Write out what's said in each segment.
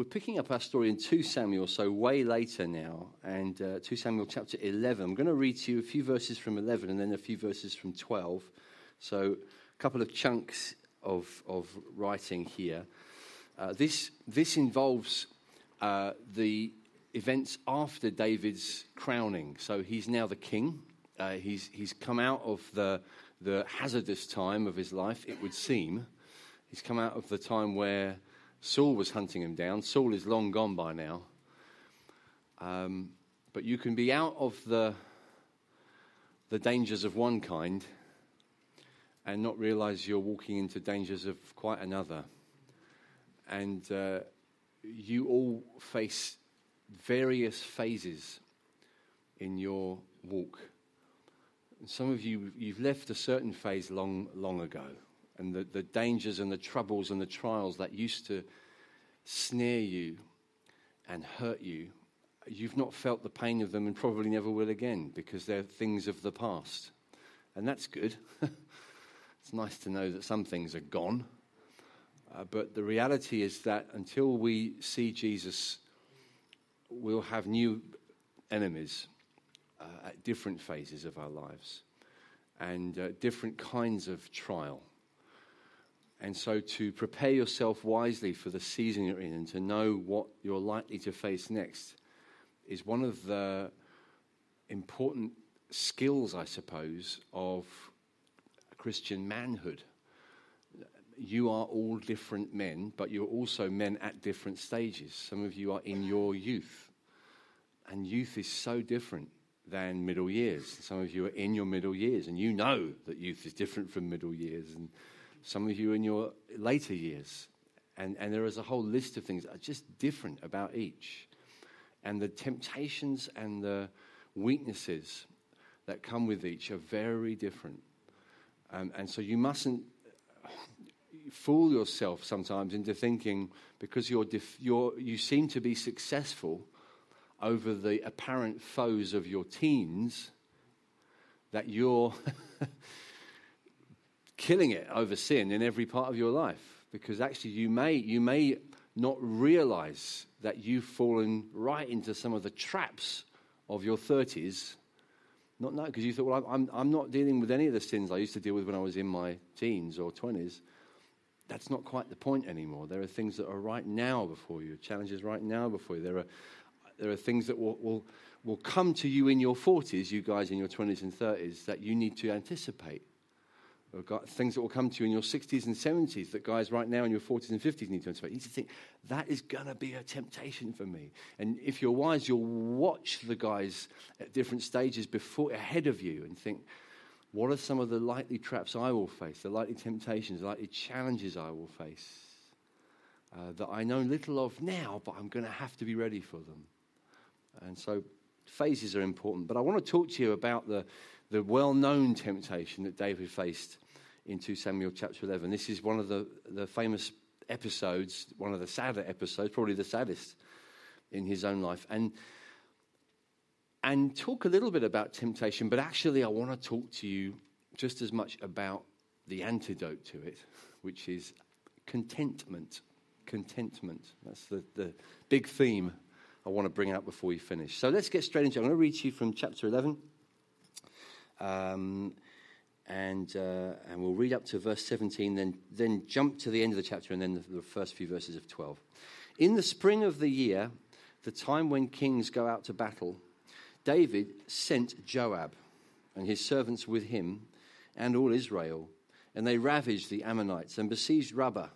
we're picking up our story in 2 Samuel, so way later now, and uh, 2 Samuel chapter 11. I'm going to read to you a few verses from 11 and then a few verses from 12. So, a couple of chunks of, of writing here. Uh, this, this involves uh, the events after David's crowning. So, he's now the king. Uh, he's, he's come out of the, the hazardous time of his life, it would seem. He's come out of the time where Saul was hunting him down. Saul is long gone by now. Um, but you can be out of the, the dangers of one kind and not realize you're walking into dangers of quite another. And uh, you all face various phases in your walk. some of you, you've left a certain phase long, long ago and the, the dangers and the troubles and the trials that used to snare you and hurt you, you've not felt the pain of them and probably never will again because they're things of the past. And that's good. it's nice to know that some things are gone. Uh, but the reality is that until we see Jesus, we'll have new enemies uh, at different phases of our lives and uh, different kinds of trial. And so, to prepare yourself wisely for the season you're in and to know what you're likely to face next is one of the important skills, I suppose, of Christian manhood. You are all different men, but you're also men at different stages. Some of you are in your youth, and youth is so different than middle years. Some of you are in your middle years, and you know that youth is different from middle years. And some of you in your later years. And, and there is a whole list of things that are just different about each. And the temptations and the weaknesses that come with each are very different. Um, and so you mustn't fool yourself sometimes into thinking because you're, def- you're you seem to be successful over the apparent foes of your teens that you're killing it over sin in every part of your life. Because actually you may you may not realize that you've fallen right into some of the traps of your 30s not now because you thought well I'm, I'm not dealing with any of the sins i used to deal with when i was in my teens or 20s that's not quite the point anymore. There are things that are right now before you challenges right now before you. There are there are things that will, will, will come to you in your 40s you guys in your 20s and 30s that you need to anticipate things that will come to you in your 60s and 70s that guys right now in your 40s and 50s need to anticipate. You need to think, that is going to be a temptation for me. And if you're wise, you'll watch the guys at different stages before, ahead of you and think, what are some of the likely traps I will face, the likely temptations, the likely challenges I will face uh, that I know little of now, but I'm going to have to be ready for them. And so phases are important. But I want to talk to you about the, the well known temptation that David faced in 2 Samuel chapter 11. This is one of the, the famous episodes, one of the sadder episodes, probably the saddest in his own life. And, and talk a little bit about temptation, but actually, I want to talk to you just as much about the antidote to it, which is contentment. Contentment. That's the, the big theme I want to bring out before we finish. So let's get straight into it. I'm going to read to you from chapter 11. Um, and, uh, and we'll read up to verse 17, then, then jump to the end of the chapter, and then the, the first few verses of 12. In the spring of the year, the time when kings go out to battle, David sent Joab and his servants with him and all Israel, and they ravaged the Ammonites and besieged Rabbah.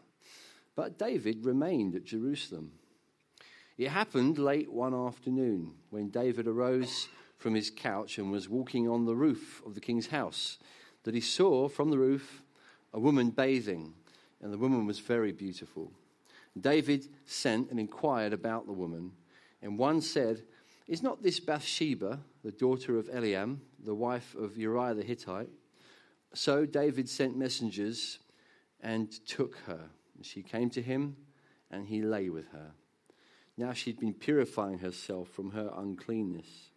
But David remained at Jerusalem. It happened late one afternoon when David arose from his couch and was walking on the roof of the king's house that he saw from the roof a woman bathing, and the woman was very beautiful. David sent and inquired about the woman, and one said, Is not this Bathsheba, the daughter of Eliam, the wife of Uriah the Hittite? So David sent messengers and took her. She came to him, and he lay with her. Now she'd been purifying herself from her uncleanness.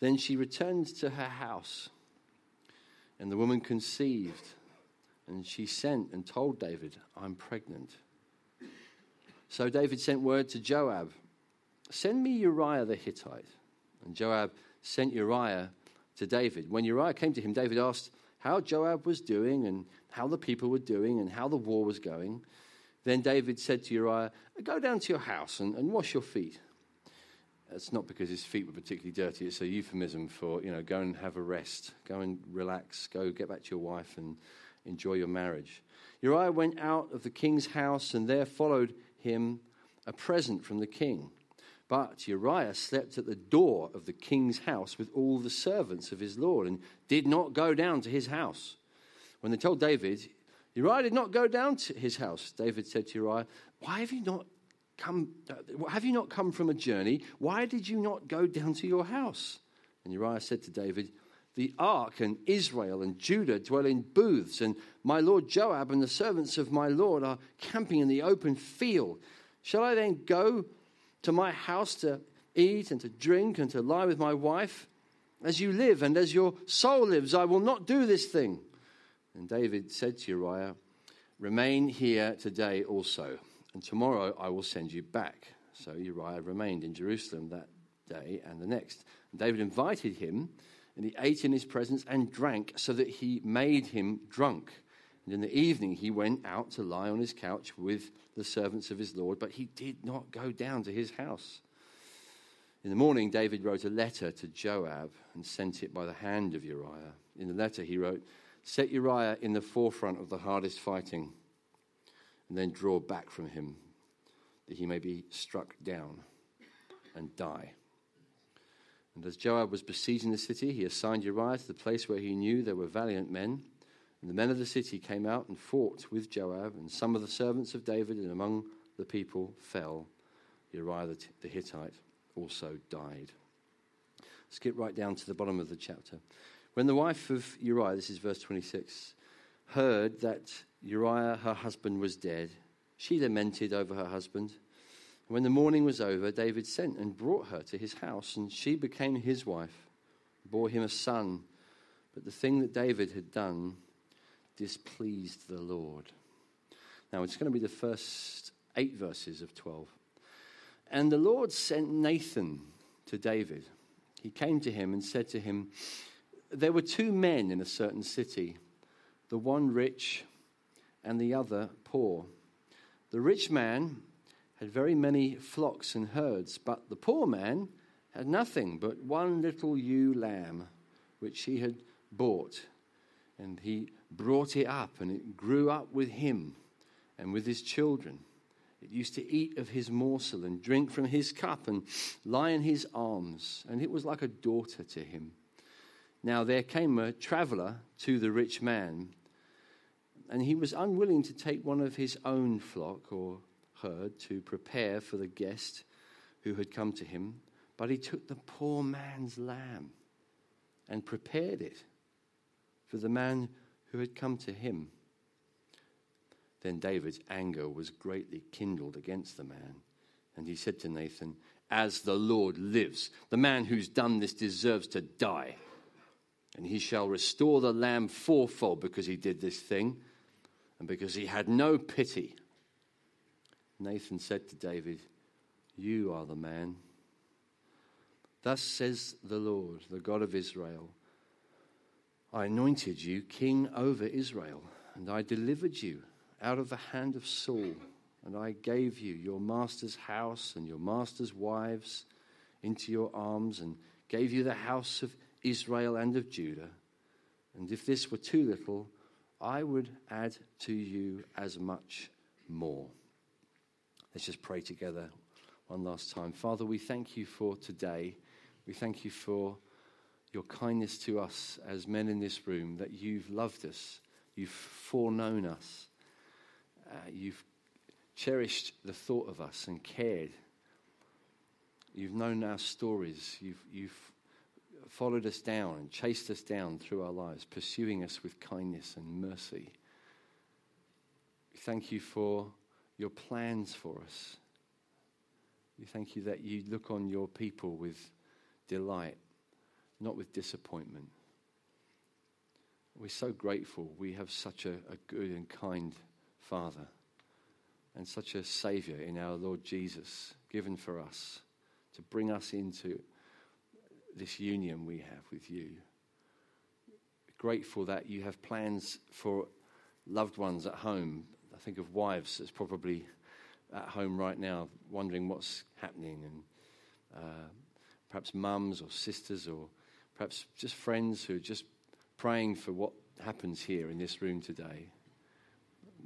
Then she returned to her house, and the woman conceived, and she sent and told David, I'm pregnant. So David sent word to Joab Send me Uriah the Hittite. And Joab sent Uriah to David. When Uriah came to him, David asked how Joab was doing and how the people were doing and how the war was going. Then David said to Uriah, Go down to your house and, and wash your feet. That's not because his feet were particularly dirty. It's a euphemism for, you know, go and have a rest. Go and relax. Go get back to your wife and enjoy your marriage. Uriah went out of the king's house, and there followed him a present from the king. But Uriah slept at the door of the king's house with all the servants of his lord and did not go down to his house. When they told David, Uriah did not go down to his house. David said to Uriah, Why have you not come? Uh, have you not come from a journey? Why did you not go down to your house? And Uriah said to David, The ark and Israel and Judah dwell in booths, and my lord Joab and the servants of my lord are camping in the open field. Shall I then go to my house to eat and to drink and to lie with my wife? As you live and as your soul lives, I will not do this thing. And David said to Uriah, Remain here today also, and tomorrow I will send you back. So Uriah remained in Jerusalem that day and the next. And David invited him, and he ate in his presence and drank, so that he made him drunk. And in the evening he went out to lie on his couch with the servants of his Lord, but he did not go down to his house. In the morning, David wrote a letter to Joab and sent it by the hand of Uriah. In the letter, he wrote, Set Uriah in the forefront of the hardest fighting, and then draw back from him, that he may be struck down and die. And as Joab was besieging the city, he assigned Uriah to the place where he knew there were valiant men. And the men of the city came out and fought with Joab, and some of the servants of David and among the people fell. Uriah the Hittite also died. Skip right down to the bottom of the chapter. When the wife of Uriah, this is verse 26, heard that Uriah, her husband, was dead, she lamented over her husband. When the mourning was over, David sent and brought her to his house, and she became his wife, bore him a son. But the thing that David had done displeased the Lord. Now, it's going to be the first eight verses of 12. And the Lord sent Nathan to David. He came to him and said to him, there were two men in a certain city, the one rich and the other poor. The rich man had very many flocks and herds, but the poor man had nothing but one little ewe lamb, which he had bought. And he brought it up, and it grew up with him and with his children. It used to eat of his morsel and drink from his cup and lie in his arms, and it was like a daughter to him. Now there came a traveler to the rich man, and he was unwilling to take one of his own flock or herd to prepare for the guest who had come to him, but he took the poor man's lamb and prepared it for the man who had come to him. Then David's anger was greatly kindled against the man, and he said to Nathan, As the Lord lives, the man who's done this deserves to die and he shall restore the lamb fourfold because he did this thing and because he had no pity. Nathan said to David, You are the man. Thus says the Lord, the God of Israel I anointed you king over Israel, and I delivered you out of the hand of Saul, and I gave you your master's house and your master's wives into your arms, and gave you the house of Israel and of Judah. And if this were too little, I would add to you as much more. Let's just pray together one last time. Father, we thank you for today. We thank you for your kindness to us as men in this room, that you've loved us, you've foreknown us, uh, you've cherished the thought of us and cared. You've known our stories, you've, you've followed us down and chased us down through our lives, pursuing us with kindness and mercy. We thank you for your plans for us. We thank you that you look on your people with delight, not with disappointment. We're so grateful we have such a, a good and kind Father. and such a Savior in our Lord Jesus, given for us to bring us into this union we have with you. Grateful that you have plans for loved ones at home. I think of wives that's probably at home right now, wondering what's happening, and uh, perhaps mums or sisters, or perhaps just friends who are just praying for what happens here in this room today.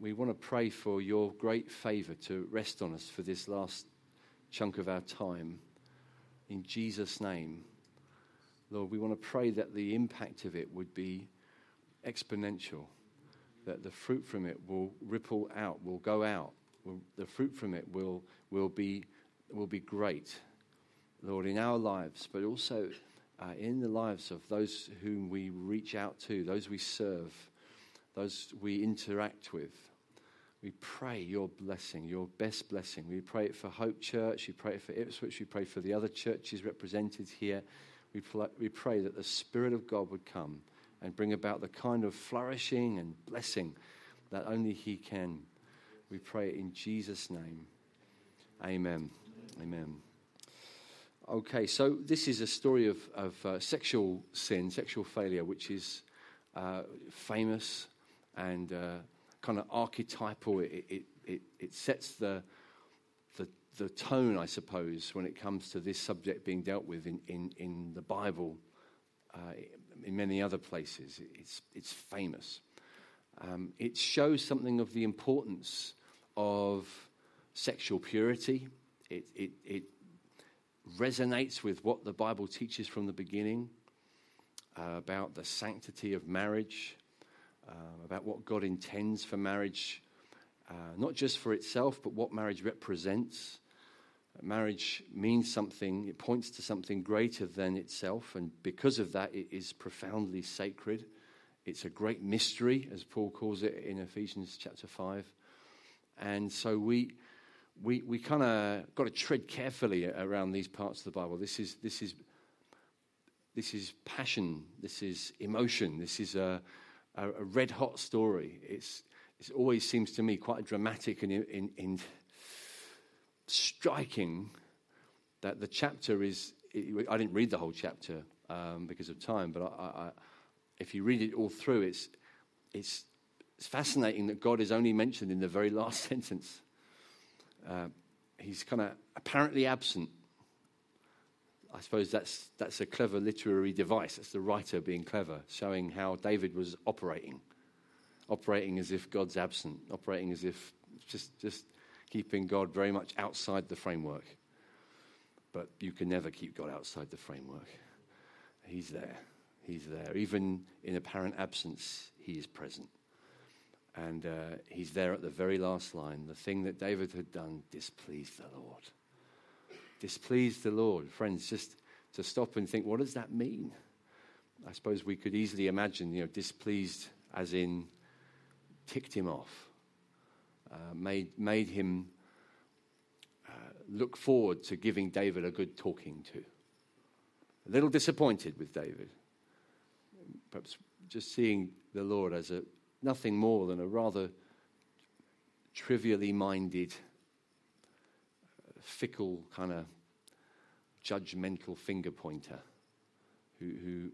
We want to pray for your great favor to rest on us for this last chunk of our time. In Jesus' name. Lord, we want to pray that the impact of it would be exponential, that the fruit from it will ripple out, will go out. Will, the fruit from it will, will, be, will be great, Lord, in our lives, but also uh, in the lives of those whom we reach out to, those we serve, those we interact with. We pray your blessing, your best blessing. We pray it for Hope Church. We pray it for Ipswich. We pray for the other churches represented here. We, pl- we pray that the Spirit of God would come and bring about the kind of flourishing and blessing that only He can. We pray in Jesus' name. Amen. Amen. Okay, so this is a story of, of uh, sexual sin, sexual failure, which is uh, famous and uh, kind of archetypal. It, it, it, it sets the, the, the, tone, I suppose, when it comes to this subject being dealt with in, in, in the Bible, uh, in many other places. It's, it's famous. Um, it shows something of the importance of sexual purity. It, it, it resonates with what the Bible teaches from the beginning uh, about the sanctity of marriage, uh, about what God intends for marriage, uh, not just for itself, but what marriage represents. Marriage means something, it points to something greater than itself, and because of that, it is profoundly sacred. It's a great mystery, as Paul calls it in Ephesians chapter 5. And so we, we, we kind of got to tread carefully around these parts of the Bible. This is, this is, this is passion, this is emotion, this is a, a, a red hot story. It's, it always seems to me quite dramatic and in, in, in striking that the chapter is. I didn't read the whole chapter um, because of time, but I, I, if you read it all through, it's, it's, it's fascinating that God is only mentioned in the very last sentence. Uh, he's kind of apparently absent. I suppose that's, that's a clever literary device. That's the writer being clever, showing how David was operating. Operating as if God's absent, operating as if just, just keeping God very much outside the framework. But you can never keep God outside the framework. He's there. He's there. Even in apparent absence, He is present. And uh, he's there at the very last line. The thing that David had done displeased the Lord. Displeased the Lord. Friends, just to stop and think, what does that mean? I suppose we could easily imagine, you know, displeased as in ticked him off, uh, made, made him uh, look forward to giving David a good talking to. A little disappointed with David. Perhaps just seeing the Lord as a nothing more than a rather trivially minded, fickle kind of judgmental finger pointer who, who,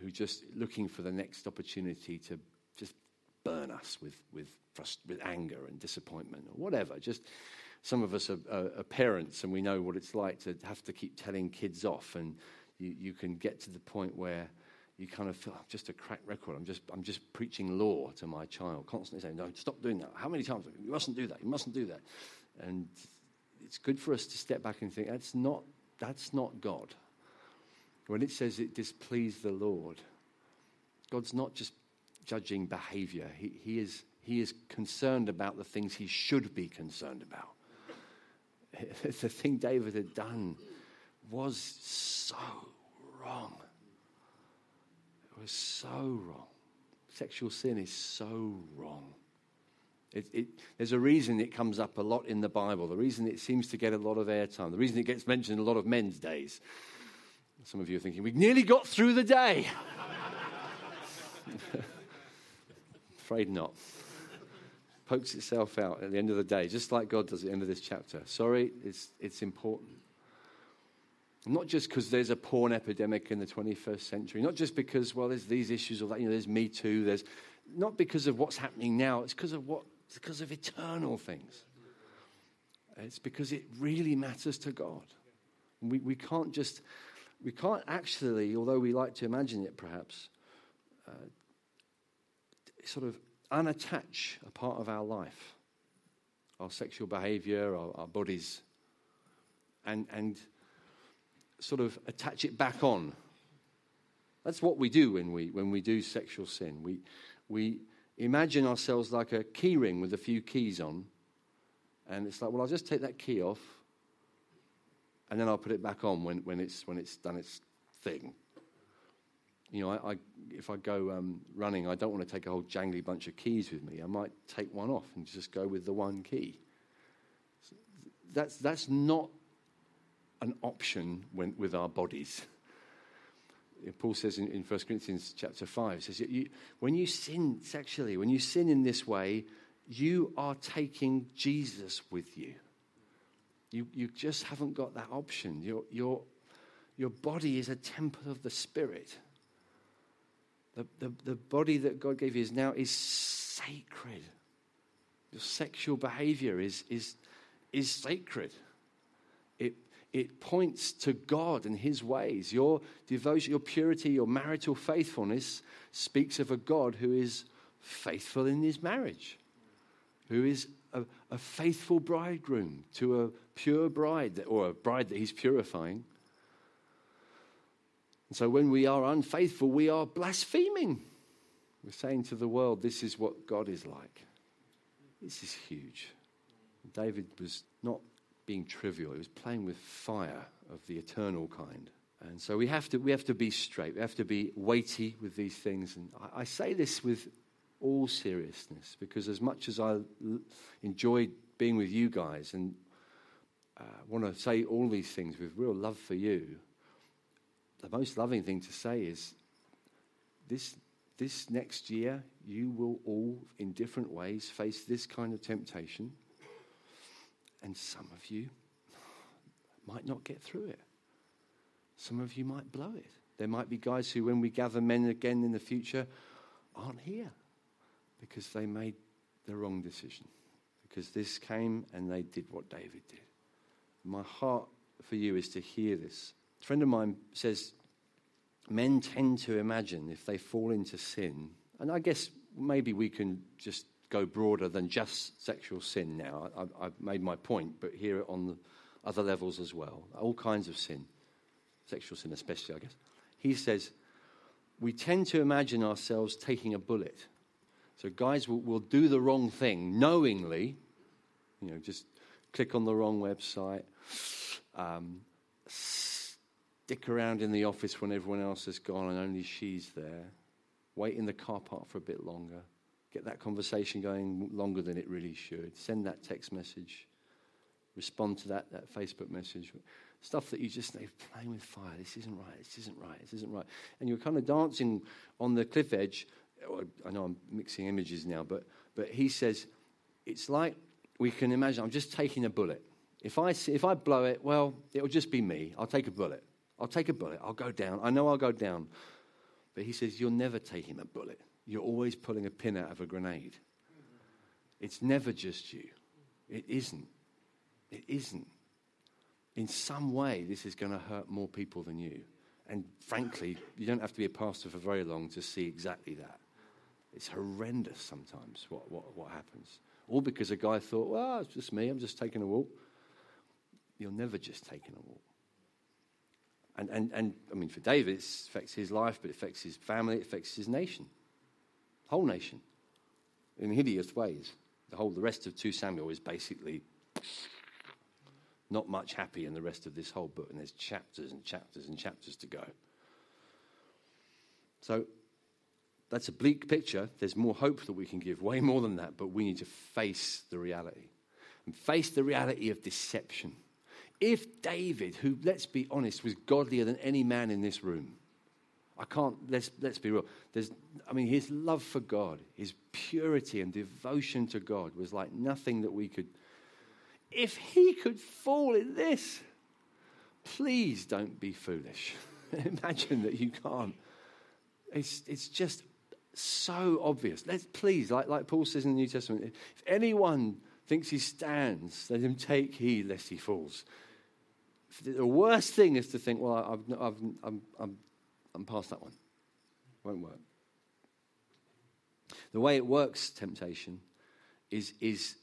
who just looking for the next opportunity to burn us with, with, with anger and disappointment or whatever. Just some of us are, are, are, parents and we know what it's like to have to keep telling kids off, and you, you can get to the point where you kind of feel I'm just a cracked record. I'm just, I'm just preaching law to my child, constantly saying, No, stop doing that. How many times? You mustn't do that. You mustn't do that. And it's good for us to step back and think, That's not, that's not God. When it says it displeased the Lord, God's not just judging behavior, He, he, is, he is concerned about the things He should be concerned about. the thing David had done was so wrong It was so wrong. Sexual sin is so wrong. It, it, there's a reason it comes up a lot in the Bible, the reason it seems to get a lot of airtime, the reason it gets mentioned in a lot of men's days. Some of you are thinking, we nearly got through the day. Afraid not. pokes itself out at the end of the day, just like God does at the end of this chapter. Sorry, it's, it's important. Not just because there's a porn epidemic in the 21st century, not just because, well, there's these issues or that, you know, there's Me Too, there's not because of what's happening now, it's because of what, it's because of eternal things. It's because it really matters to God. We, we can't just, we can't actually, although we like to imagine it perhaps, uh, sort of unattach a part of our life, our sexual behavior, our, our bodies, and, and sort of attach it back on. That's what we do when we, when we do sexual sin. We, we imagine ourselves like a key ring with a few keys on, and it's like, well, I'll just take that key off, and then I'll put it back on when, when, it's, when it's done its thing. You know, I, I if I go um, running, I don't want to take a whole jangly bunch of keys with me. I might take one off and just go with the one key. That's, that's not an option when, with our bodies. Paul says in, in 1 Corinthians chapter 5, says, you, when you sin sexually, when you sin in this way, you are taking Jesus with you. You, you just haven't got that option. Your, your, your body is a temple of the Spirit. The, the, the body that God gave you is now is sacred. Your sexual behavior is, is, is sacred. It, it points to God and His ways. Your devotion, your purity, your marital faithfulness speaks of a God who is faithful in His marriage, who is a, a faithful bridegroom to a pure bride, or a bride that He's purifying. And so when we are unfaithful, we are blaspheming. We're saying to the world, this is what God is like. This is huge. David was not being trivial, he was playing with fire of the eternal kind. And so we have to, we have to be straight, we have to be weighty with these things. And I, I say this with all seriousness because, as much as I l- enjoyed being with you guys and uh, want to say all these things with real love for you, the most loving thing to say is this, this next year, you will all, in different ways, face this kind of temptation. And some of you might not get through it. Some of you might blow it. There might be guys who, when we gather men again in the future, aren't here because they made the wrong decision. Because this came and they did what David did. My heart for you is to hear this a friend of mine says men tend to imagine if they fall into sin, and I guess maybe we can just go broader than just sexual sin now. I, have made my point, but here on other levels as well. All kinds of sin, sexual sin especially, I guess. He says, we tend to imagine ourselves taking a bullet. So guys will, will do the wrong thing knowingly, you know, just click on the wrong website, um, stick around in the office when everyone else has gone and only she's there, wait in the car park for a bit longer, get that conversation going longer than it really should, send that text message, respond to that, that Facebook message. Stuff that you just say, playing with fire. This isn't right. This isn't right. This isn't right. And you're kind of dancing on the cliff edge. I know I'm mixing images now, but, but he says, it's like we can imagine I'm just taking a bullet. If I, if I blow it, well, it'll just be me. I'll take a bullet. I'll take a bullet. I'll go down. I know I'll go down. But he says, You're never taking a bullet. You're always pulling a pin out of a grenade. It's never just you. It isn't. It isn't. In some way, this is going to hurt more people than you. And frankly, you don't have to be a pastor for very long to see exactly that. It's horrendous sometimes what, what, what happens. All because a guy thought, well, it's just me, I'm just taking a walk. You're never just taking a walk. And, and, and I mean, for David, it affects his life, but it affects his family, it affects his nation, whole nation, in hideous ways. The whole, the rest of 2 Samuel is basically not much happy in the rest of this whole book, and there's chapters and chapters and chapters to go. So that's a bleak picture. There's more hope that we can give, way more than that, but we need to face the reality and face the reality of deception if David, who, let's be honest, was godlier than any man in this room, I can't, let's, let's be real. There's, I mean, his love for God, his purity and devotion to God was like nothing that we could. If he could fall in this, please don't be foolish. Imagine that you can't. It's, it's just so obvious. Let's please, like, like Paul says in the New Testament, if anyone thinks he stands, let him take heed lest he falls. The worst thing is to think, well, I've, I've, I'm, I'm, I'm past that one. Won't work. The way it works, temptation, is, is,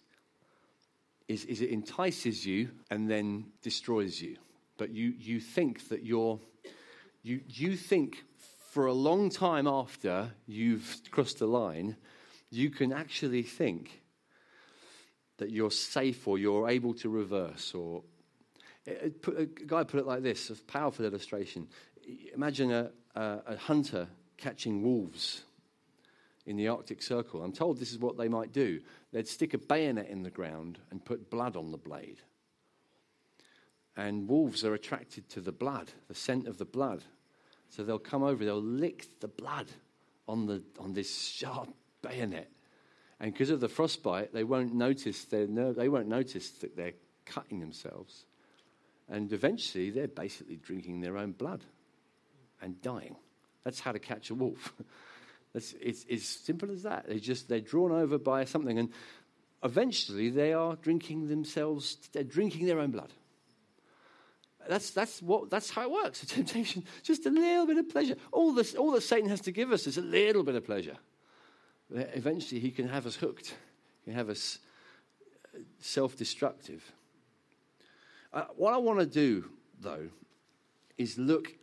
is, is it entices you and then destroys you. But you, you think that you're, you, you think for a long time after you've crossed the line, you can actually think that you're safe or you're able to reverse. Or a guy put it like this: a powerful illustration. Imagine a, a, a hunter catching wolves in the Arctic Circle. I'm told this is what they might do. They'd stick a bayonet in the ground and put blood on the blade. And wolves are attracted to the blood, the scent of the blood. So they'll come over, they'll lick the blood on, the, on this sharp bayonet. And because of the frostbite, they won't notice their they won't notice that they're cutting themselves. And eventually they're basically drinking their own blood and dying. That's how to catch a wolf. it's, it's as simple as that. They just they're drawn over by something, and eventually they are drinking themselves. They're drinking their own blood. That's, that's, what, that's how it works. A temptation, just a little bit of pleasure. All, this, all that Satan has to give us is a little bit of pleasure. Eventually, he can have us hooked, he can have us uh, self destructive. Uh, what I want to do, though, is look,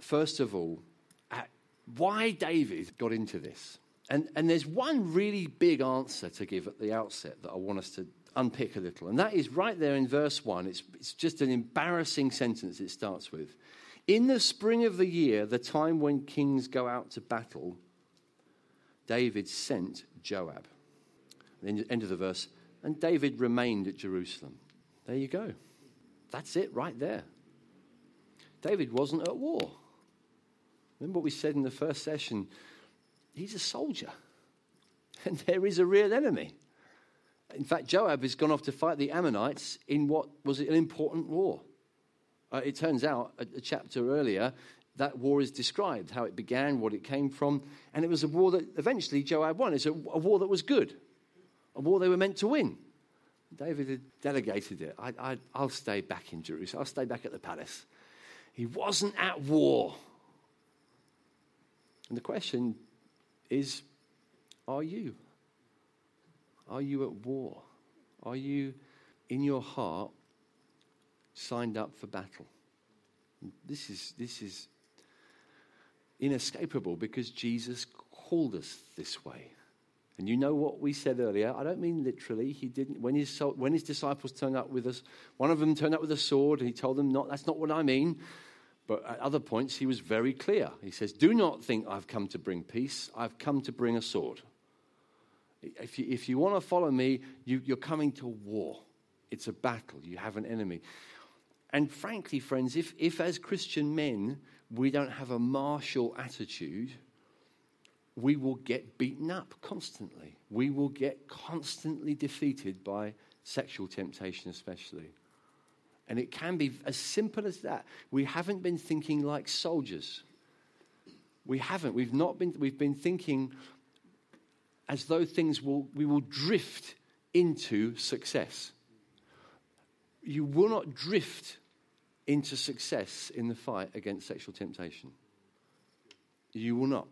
first of all, at why David got into this. And, and there's one really big answer to give at the outset that I want us to unpick a little. And that is right there in verse 1. It's, it's just an embarrassing sentence it starts with. In the spring of the year, the time when kings go out to battle, David sent Joab. Then end of the verse, and David remained at Jerusalem. There you go. That's it right there. David wasn't at war. Remember what we said in the first session? He's a soldier, and there is a real enemy. In fact, Joab has gone off to fight the Ammonites in what was an important war. Uh, it turns out, a, a chapter earlier, that war is described, how it began, what it came from, and it was a war that eventually Joab won. It's a, a war that was good, a war they were meant to win. David had delegated it. I, will stay back in Jerusalem. I'll stay back at the palace. He wasn't at war. And the question is are you? Are you at war? Are you in your heart signed up for battle? This is, this is inescapable because Jesus called us this way. And you know what we said earlier? I don't mean literally. He didn't. When his, when his disciples turned up with us, one of them turned up with a sword, and he told them, "Not that's not what I mean." But at other points, he was very clear. He says, "Do not think I've come to bring peace. I've come to bring a sword." If you, if you want to follow me, you, you're coming to war. It's a battle. You have an enemy. And frankly, friends, if, if as Christian men we don't have a martial attitude, we will get beaten up constantly. We will get constantly defeated by sexual temptation, especially. And it can be as simple as that. We haven't been thinking like soldiers. We haven't. We've not been, we've been thinking as though things will, we will drift into success. You will not drift into success in the fight against sexual temptation. You will not.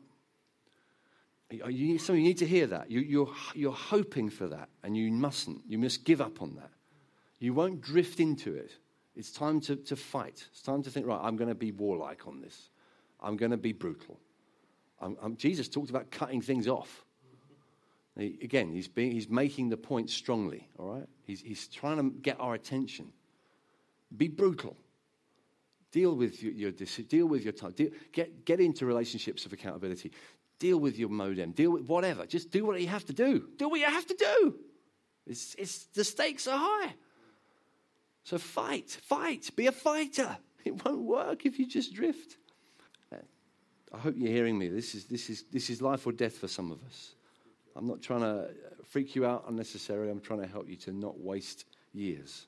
You need, you need to hear that. You, you're, you're hoping for that, and you mustn't. You must give up on that. You won't drift into it. It's time to, to fight. It's time to think, right, I'm going to be warlike on this. I'm going to be brutal. I'm, I'm, Jesus talked about cutting things off. He, again, he's, being, he's making the point strongly, all right? He's, he's trying to get our attention. Be brutal. Deal with your, your deal with your time. Deal, get, get into relationships of accountability. Deal with your modem. Deal with whatever. Just do what you have to do. Do what you have to do. It's, it's, the stakes are high. So fight, fight, be a fighter. It won't work if you just drift. I hope you're hearing me. This is, this, is, this is life or death for some of us. I'm not trying to freak you out unnecessarily. I'm trying to help you to not waste years.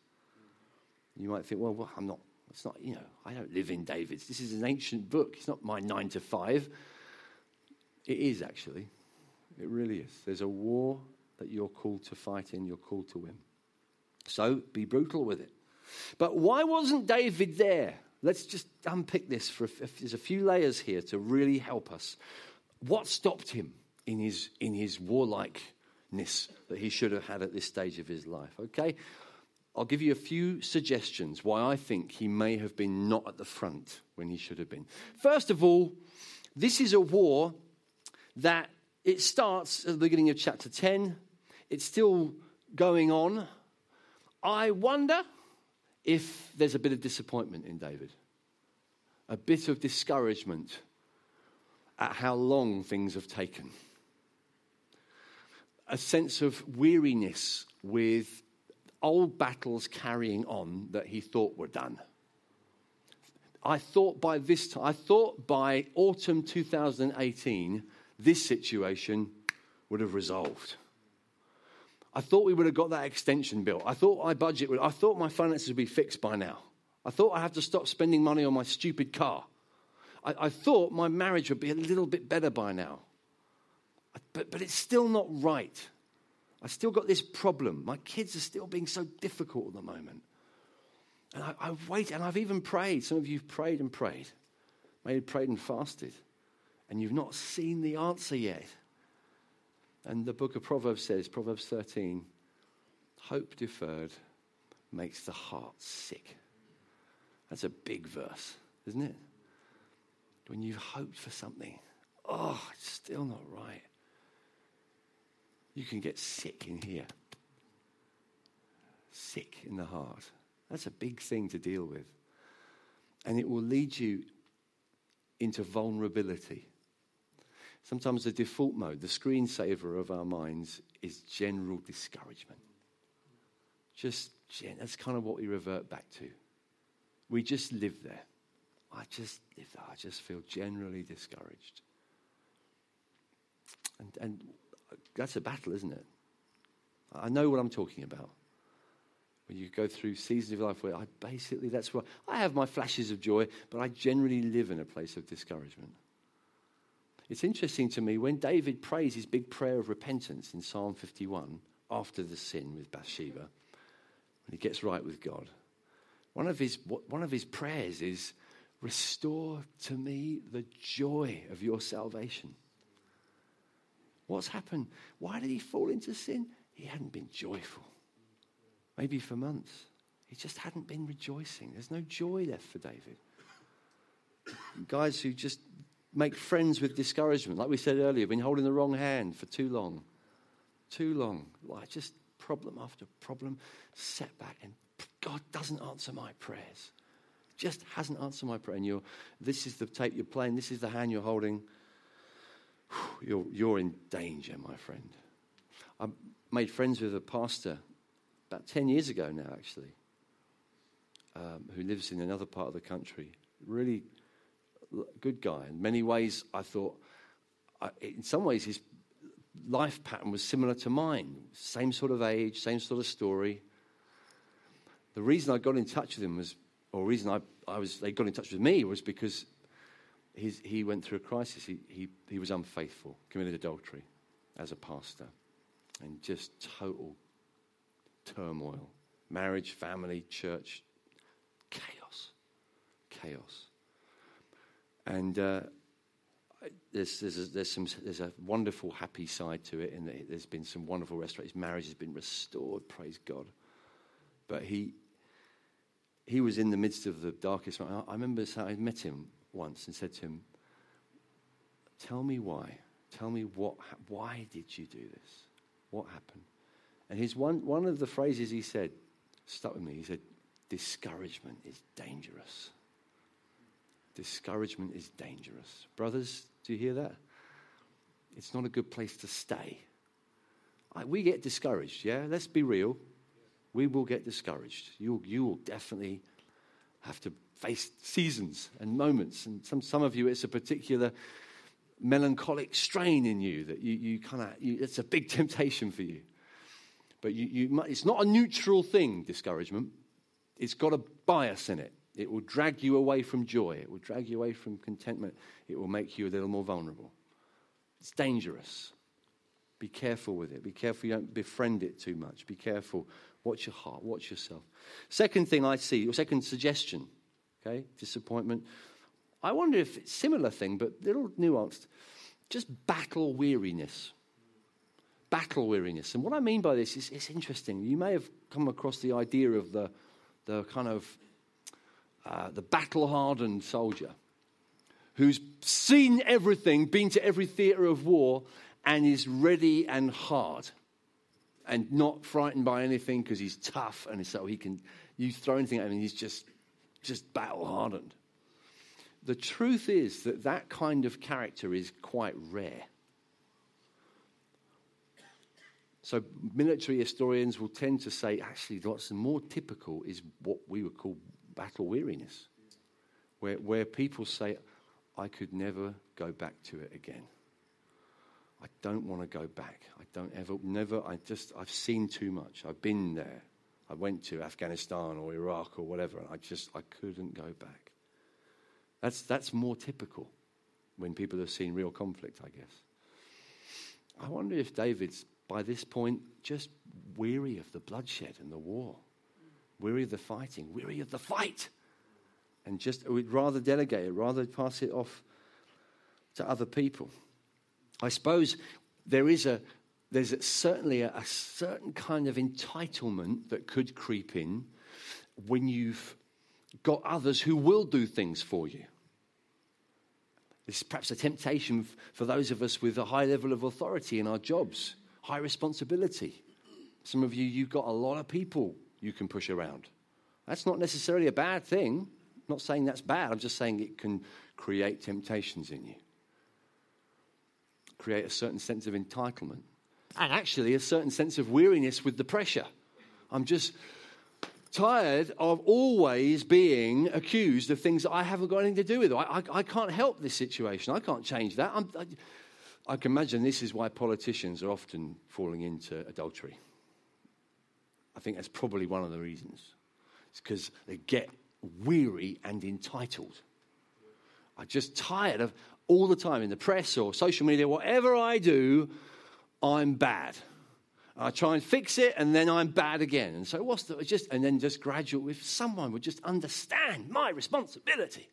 You might think, well, well, I'm not, it's not, you know, I don't live in David's. This is an ancient book. It's not my nine to five. It is actually. It really is. There's a war that you're called to fight in, you're called to win. So be brutal with it. But why wasn't David there? Let's just unpick this for a, there's a few layers here to really help us. What stopped him in his in his warlikeness that he should have had at this stage of his life? Okay, I'll give you a few suggestions why I think he may have been not at the front when he should have been. First of all, this is a war that it starts at the beginning of chapter 10. It's still going on. I wonder if there's a bit of disappointment in David, a bit of discouragement at how long things have taken, a sense of weariness with old battles carrying on that he thought were done. I thought by this time, I thought by autumn 2018, this situation would have resolved. I thought we would have got that extension built. I thought my budget would, I thought my finances would be fixed by now. I thought I'd have to stop spending money on my stupid car. I, I thought my marriage would be a little bit better by now. But, but it's still not right. I still got this problem. My kids are still being so difficult at the moment. And I, I've waited, and I've even prayed. Some of you have prayed and prayed, maybe prayed and fasted, and you've not seen the answer yet. And the book of Proverbs says, Proverbs 13, hope deferred makes the heart sick. That's a big verse, isn't it? When you've hoped for something, oh, it's still not right. You can get sick in here. Sick in the heart. That's a big thing to deal with. And it will lead you into vulnerability. Sometimes the default mode, the screensaver of our minds, is general discouragement. Just, that's kind of what we revert back to. We just live there. I just live there. I just feel generally discouraged. And, and uh, that's a battle, isn't it? I know what I'm talking about. When you go through seasons of life where I basically, that's where I have my flashes of joy, but I generally live in a place of discouragement. It's interesting to me when David prays his big prayer of repentance in Psalm 51 after the sin with Bathsheba, when he gets right with God. One of his, one of his prayers is, Restore to me the joy of your salvation. What's happened? Why did he fall into sin? He hadn't been joyful. Maybe for months. He just hadn't been rejoicing. There's no joy left for David. Guys who just make friends with discouragement. Like we said earlier, been holding the wrong hand for too long. Too long. Like just problem after problem, setback, and God doesn't answer my prayers. Just hasn't answered my prayer. And you're, this is the tape you're playing, this is the hand you're holding. You're, you're in danger, my friend. I made friends with a pastor about 10 years ago now, actually, um, who lives in another part of the country. Really good guy. In many ways, I thought, I, in some ways, his life pattern was similar to mine. Same sort of age, same sort of story. The reason I got in touch with him was, or reason I, I was, they got in touch with me was because his, he went through a crisis. He, he, he was unfaithful, committed adultery as a pastor, and just total turmoil. Marriage, family, church, chaos. Chaos. And uh, there's, there's, a, there's, some, there's a wonderful, happy side to it, and there's been some wonderful restoration. His marriage has been restored, praise God. But he, he was in the midst of the darkest. I, I remember I met him once and said to him, Tell me why. Tell me what, why did you do this? What happened? And his one, one of the phrases he said stuck with me. He said, Discouragement is dangerous. Discouragement is dangerous. Brothers, do you hear that? It's not a good place to stay. We get discouraged, yeah? Let's be real. We will get discouraged. You, you will definitely have to face seasons and moments. And some, some of you, it's a particular melancholic strain in you that you, you kind of, it's a big temptation for you. But you, you, it's not a neutral thing, discouragement. It's got a bias in it. It will drag you away from joy. It will drag you away from contentment. It will make you a little more vulnerable. It's dangerous. Be careful with it. Be careful you don't befriend it too much. Be careful. Watch your heart. Watch yourself. Second thing I see, or second suggestion, okay, disappointment. I wonder if it's similar thing, but a little nuanced. Just battle weariness. Battle weariness. And what I mean by this is it's interesting. You may have come across the idea of the, the kind of uh, the battle hardened soldier who's seen everything, been to every theatre of war, and is ready and hard and not frightened by anything because he's tough and so he can you throw anything at him and he's just just battle hardened the truth is that that kind of character is quite rare. So military historians will tend to say actually what's more typical is what we would call battle weariness where, where people say i could never go back to it again I don't want to go back. I don't ever, never, I just, I've seen too much. I've been there. I went to Afghanistan or Iraq or whatever. And I just, I couldn't go back. That's, that's more typical when people have seen real conflict, I guess. I wonder if David's, by this point, just weary of the bloodshed and the war, weary of the fighting, weary of the fight, and just we'd rather delegate it, rather pass it off to other people. I suppose there is a, there's certainly a, a certain kind of entitlement that could creep in when you've got others who will do things for you. It's perhaps a temptation for those of us with a high level of authority in our jobs, high responsibility. Some of you, you've got a lot of people you can push around. That's not necessarily a bad thing. I'm not saying that's bad. I'm just saying it can create temptations in you create a certain sense of entitlement and actually a certain sense of weariness with the pressure. I'm just tired of always being accused of things that I haven't got anything to do with. I, I, I can't help this situation. I can't change that. I, I can imagine this is why politicians are often falling into adultery. I think that's probably one of the reasons. It's because they get weary and entitled. I'm just tired of, all the time in the press or social media, whatever I do, I'm bad. I try and fix it, and then I'm bad again. And so, what's the just? And then just gradual. If someone would just understand my responsibility,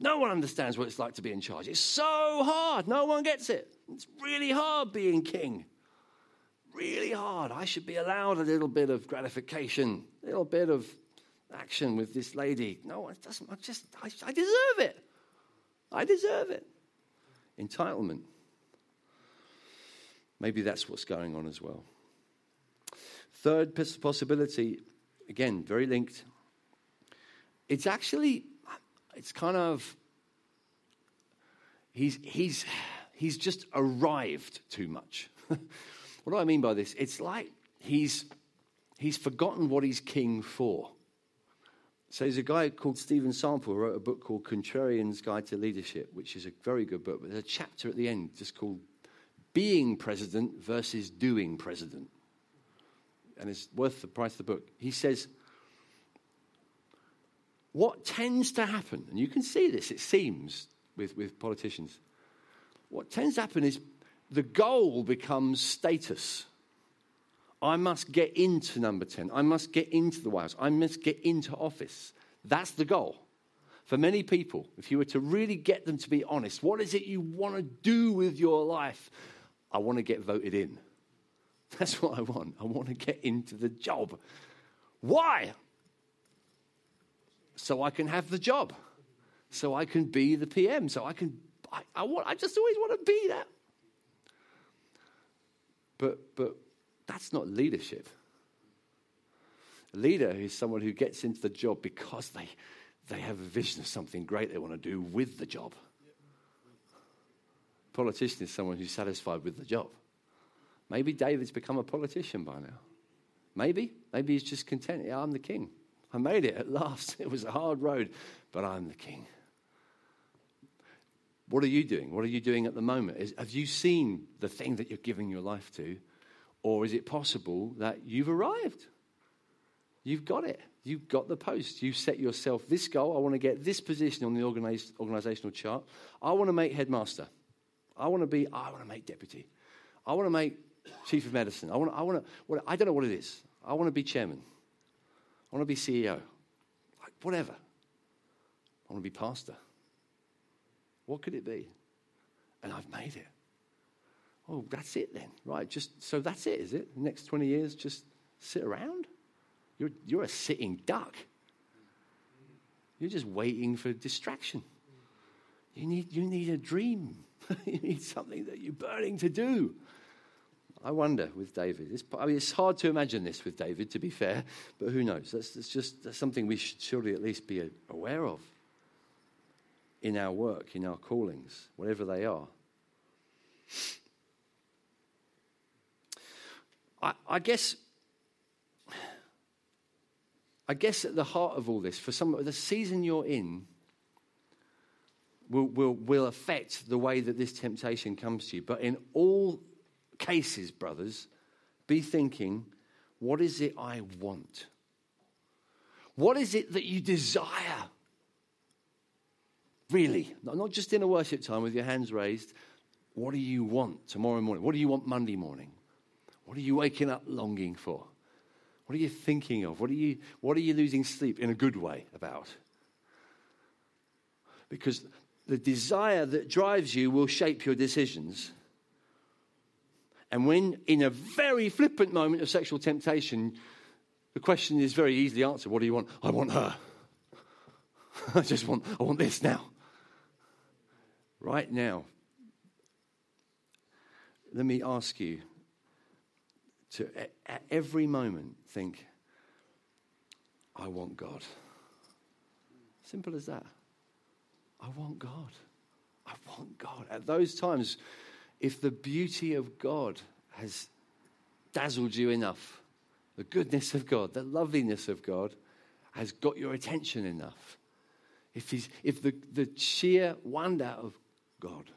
no one understands what it's like to be in charge. It's so hard. No one gets it. It's really hard being king. Really hard. I should be allowed a little bit of gratification, a little bit of action with this lady. No, it doesn't. I just, I, I deserve it. I deserve it. Entitlement. Maybe that's what's going on as well. Third possibility, again, very linked. It's actually, it's kind of, he's, he's, he's just arrived too much. what do I mean by this? It's like he's, he's forgotten what he's king for. So there's a guy called Steven Sample who wrote a book called Contrarian's Guide to Leadership, which is a very good book. But there's a chapter at the end just called Being President versus Doing President. And it's worth the price of the book. He says, what tends to happen, and you can see this, it seems, with, with politicians, what tends to happen is the goal becomes status. I must get into number 10. I must get into the House. I must get into office. That's the goal. For many people, if you were to really get them to be honest, what is it you want to do with your life? I want to get voted in. That's what I want. I want to get into the job. Why? So I can have the job. So I can be the PM. So I can, I, I, want, I just always want to be that. But, but that's not leadership. A leader is someone who gets into the job because they, they have a vision of something great they want to do with the job. Politician is someone who's satisfied with the job. Maybe David's become a politician by now. Maybe. Maybe he's just content. Yeah, I'm the king. I made it at last. It was a hard road, but I'm the king. What are you doing? What are you doing at the moment? Is, have you seen the thing that you're giving your life to? Or is it possible that you've arrived? You've got it. You've got the post. You've set yourself this goal. I want to get this position on the organizational chart. I want to make headmaster. I want to be, I want to make deputy. I want to make chief of medicine. I want, I want to, what, I don't know what it is. I want to be chairman. I want to be CEO. Like, whatever. I want to be pastor. What could it be? And I've made it. Oh, that's it then, right? Just so that's it, is it? The next 20 years, just sit around? You're, you're a sitting duck. You're just waiting for distraction. You need, you need a dream. you need something that you're burning to do. I wonder with David. It's, I mean, it's hard to imagine this with David, to be fair, but who knows? That's, that's just that's something we should surely at least be aware of in our work, in our callings, whatever they are. I, I guess I guess at the heart of all this, for some, the season you're in will, will, will affect the way that this temptation comes to you. But in all cases, brothers, be thinking, what is it I want? What is it that you desire? Really, not just in a worship time with your hands raised. What do you want tomorrow morning? What do you want Monday morning? What are you waking up longing for? What are you thinking of? What are you, what are you losing sleep in a good way about? Because the desire that drives you will shape your decisions. And when, in a very flippant moment of sexual temptation, the question is very easily answered What do you want? I want her. I just want, I want this now. Right now. Let me ask you to, at every moment, think, I want God. Simple as that. I want God. I want God. At those times, if the beauty of God has dazzled you enough, the goodness of God, the loveliness of God has got your attention enough, if, he's, if the, the sheer wonder of God,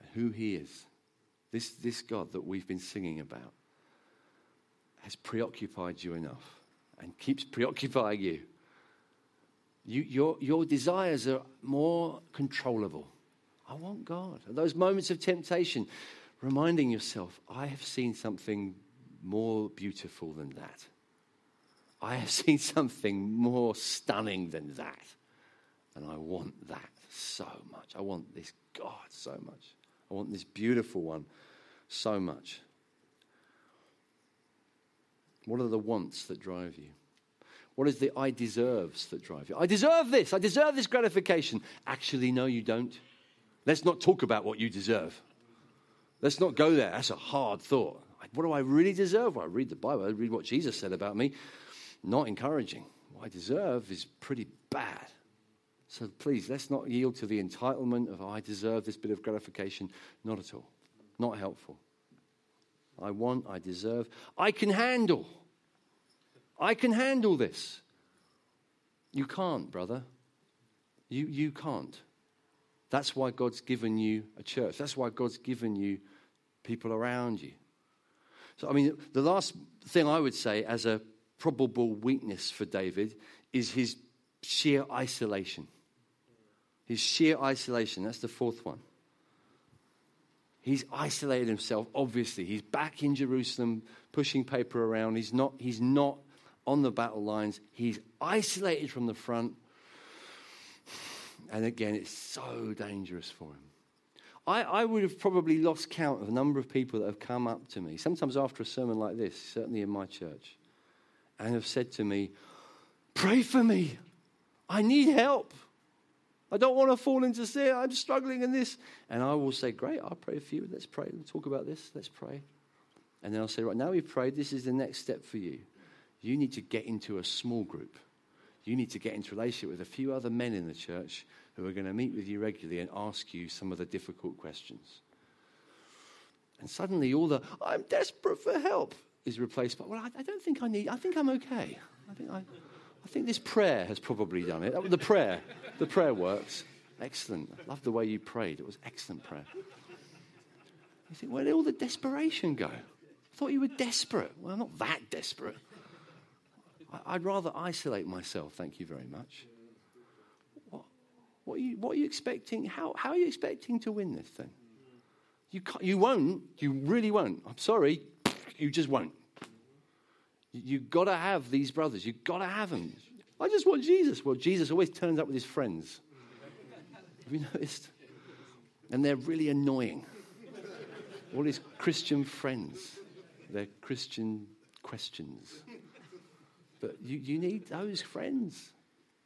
and who He is, this, this God that we've been singing about, has preoccupied you enough and keeps preoccupying you, you your, your desires are more controllable. I want God. At those moments of temptation, reminding yourself, I have seen something more beautiful than that. I have seen something more stunning than that. And I want that so much. I want this God so much. I want this beautiful one so much. What are the wants that drive you? What is the I deserves that drive you? I deserve this. I deserve this gratification. Actually, no, you don't. Let's not talk about what you deserve. Let's not go there. That's a hard thought. What do I really deserve? Well, I read the Bible, I read what Jesus said about me. Not encouraging. What I deserve is pretty bad. So please, let's not yield to the entitlement of, oh, I deserve this bit of gratification. Not at all. Not helpful. I want, I deserve, I can handle. I can handle this. You can't, brother. You, you can't. That's why God's given you a church. That's why God's given you people around you. So, I mean, the last thing I would say as a probable weakness for David is his sheer isolation. His sheer isolation. That's the fourth one. He's isolated himself, obviously. He's back in Jerusalem pushing paper around. He's not, he's not on the battle lines. He's isolated from the front. And again, it's so dangerous for him. I, I would have probably lost count of a number of people that have come up to me, sometimes after a sermon like this, certainly in my church, and have said to me, Pray for me. I need help. I don't want to fall into sin. I'm struggling in this. And I will say, Great, I'll pray for you. Let's pray. Let's talk about this. Let's pray. And then I'll say, Right, now we've prayed. This is the next step for you. You need to get into a small group. You need to get into relationship with a few other men in the church who are going to meet with you regularly and ask you some of the difficult questions. And suddenly, all the I'm desperate for help is replaced by, Well, I, I don't think I need, I think I'm okay. I think I. I think this prayer has probably done it. The prayer, the prayer works. Excellent. I love the way you prayed. It was excellent prayer. You think, where did all the desperation go? I thought you were desperate. Well, I'm not that desperate. I'd rather isolate myself, thank you very much. What, what, are, you, what are you expecting? How, how are you expecting to win this thing? You, you won't. You really won't. I'm sorry. You just won't. You've got to have these brothers. You've got to have them. I just want Jesus. Well, Jesus always turns up with his friends. Have you noticed? And they're really annoying. All his Christian friends, they're Christian questions. But you, you need those friends.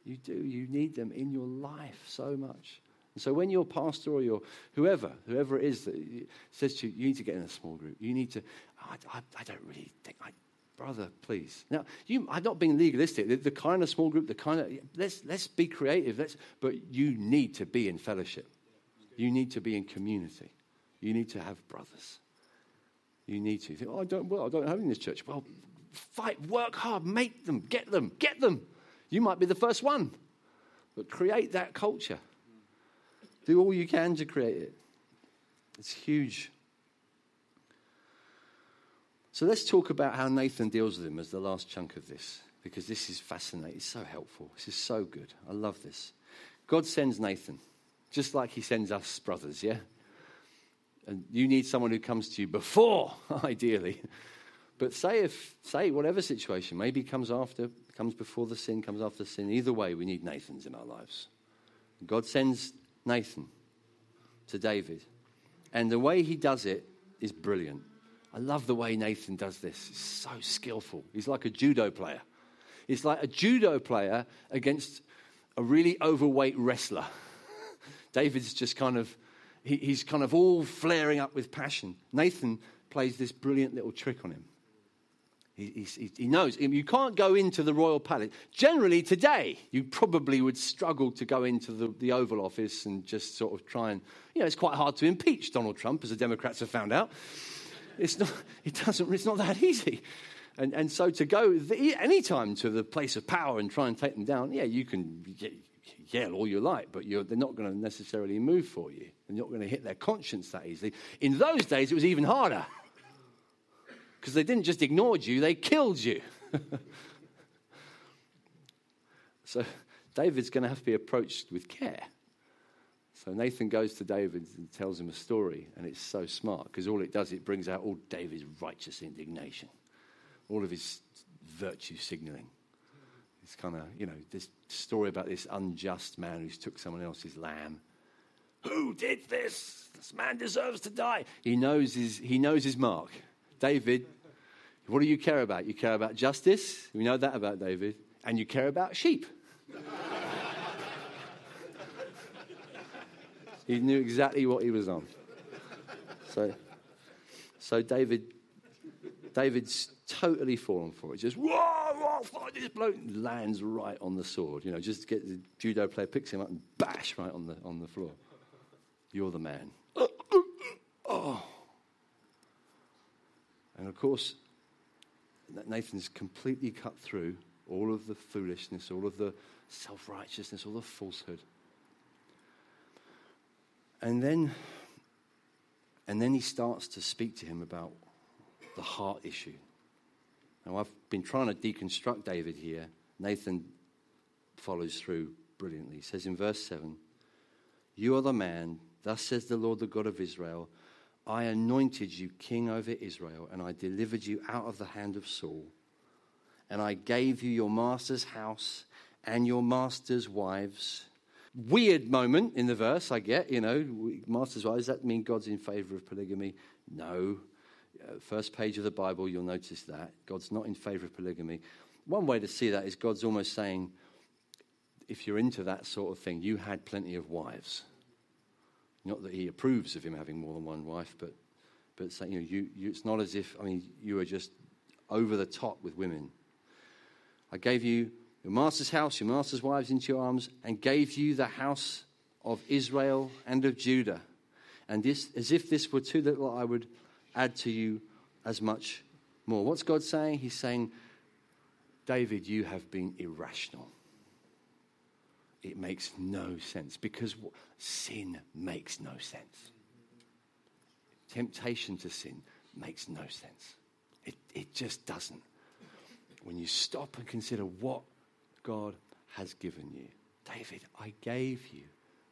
You do. You need them in your life so much. And so when your pastor or your whoever, whoever it is that says to you, you need to get in a small group. You need to, I, I, I don't really think, I, brother, please. Now, you, I'm not being legalistic. The, the, kind of small group, the kind of, let's, let's be creative. Let's, but you need to be in fellowship. You need to be in community. You need to have brothers. You need to. You think, oh, I don't, well, I don't have in this church. Well, fight, work hard, make them, get them, get them. You might be the first one. But create that culture. Do all you can to create it. It's huge. So let's talk about how Nathan deals with him as the last chunk of this, because this is fascinating. It's so helpful. This is so good. I love this. God sends Nathan, just like he sends us brothers, yeah? And you need someone who comes to you before, ideally. But say if, say whatever situation, maybe comes after, comes before the sin, comes after the sin. Either way, we need Nathans in our lives. God sends Nathan to David. And the way he does it is brilliant. I love the way Nathan does this. He's so skillful. He's like a judo player. He's like a judo player against a really overweight wrestler. David's just kind of, he, he's kind of all flaring up with passion. Nathan plays this brilliant little trick on him. He, he, he, knows you can't go into the royal palace. Generally, today, you probably would struggle to go into the, the Oval Office and just sort of try and, you know, it's quite hard to impeach Donald Trump, as the Democrats have found out. It's not, it doesn't, it's not that easy. And, and so to go the, anytime to the place of power and try and take them down, yeah, you can yell all you like, but they're not going to necessarily move for you. They're not going to hit their conscience that easily. In those days, it was even harder because they didn't just ignore you, they killed you. so David's going to have to be approached with care. So Nathan goes to David and tells him a story, and it's so smart because all it does, it brings out all David's righteous indignation, all of his virtue signaling. It's kind of, you know, this story about this unjust man who's took someone else's lamb. Who did this? This man deserves to die. He knows his, he knows his mark. David, what do you care about? You care about justice. We know that about David. And you care about sheep. He knew exactly what he was on. So, so David, David's totally fallen for it. Just whoa, whoa, fight this bloke lands right on the sword. You know, just get the judo player picks him up and bash right on the on the floor. You're the man. Oh. And of course, Nathan's completely cut through all of the foolishness, all of the self righteousness, all the falsehood. And then, and then he starts to speak to him about the heart issue. Now, I've been trying to deconstruct David here. Nathan follows through brilliantly. He says in verse 7 You are the man, thus says the Lord, the God of Israel. I anointed you king over Israel, and I delivered you out of the hand of Saul. And I gave you your master's house and your master's wives Weird moment in the verse, I get, you know, master's wives. Does that mean God's in favor of polygamy? No. Uh, first page of the Bible, you'll notice that. God's not in favor of polygamy. One way to see that is God's almost saying, if you're into that sort of thing, you had plenty of wives. Not that he approves of him having more than one wife, but, but saying, you know, you, you, it's not as if, I mean, you were just over the top with women. I gave you your master's house, your master's wives into your arms, and gave you the house of Israel and of Judah. And this, as if this were too little, I would add to you as much more. What's God saying? He's saying, David, you have been irrational. It makes no sense because sin makes no sense. Temptation to sin makes no sense. It, it just doesn't. When you stop and consider what God has given you, David, I gave you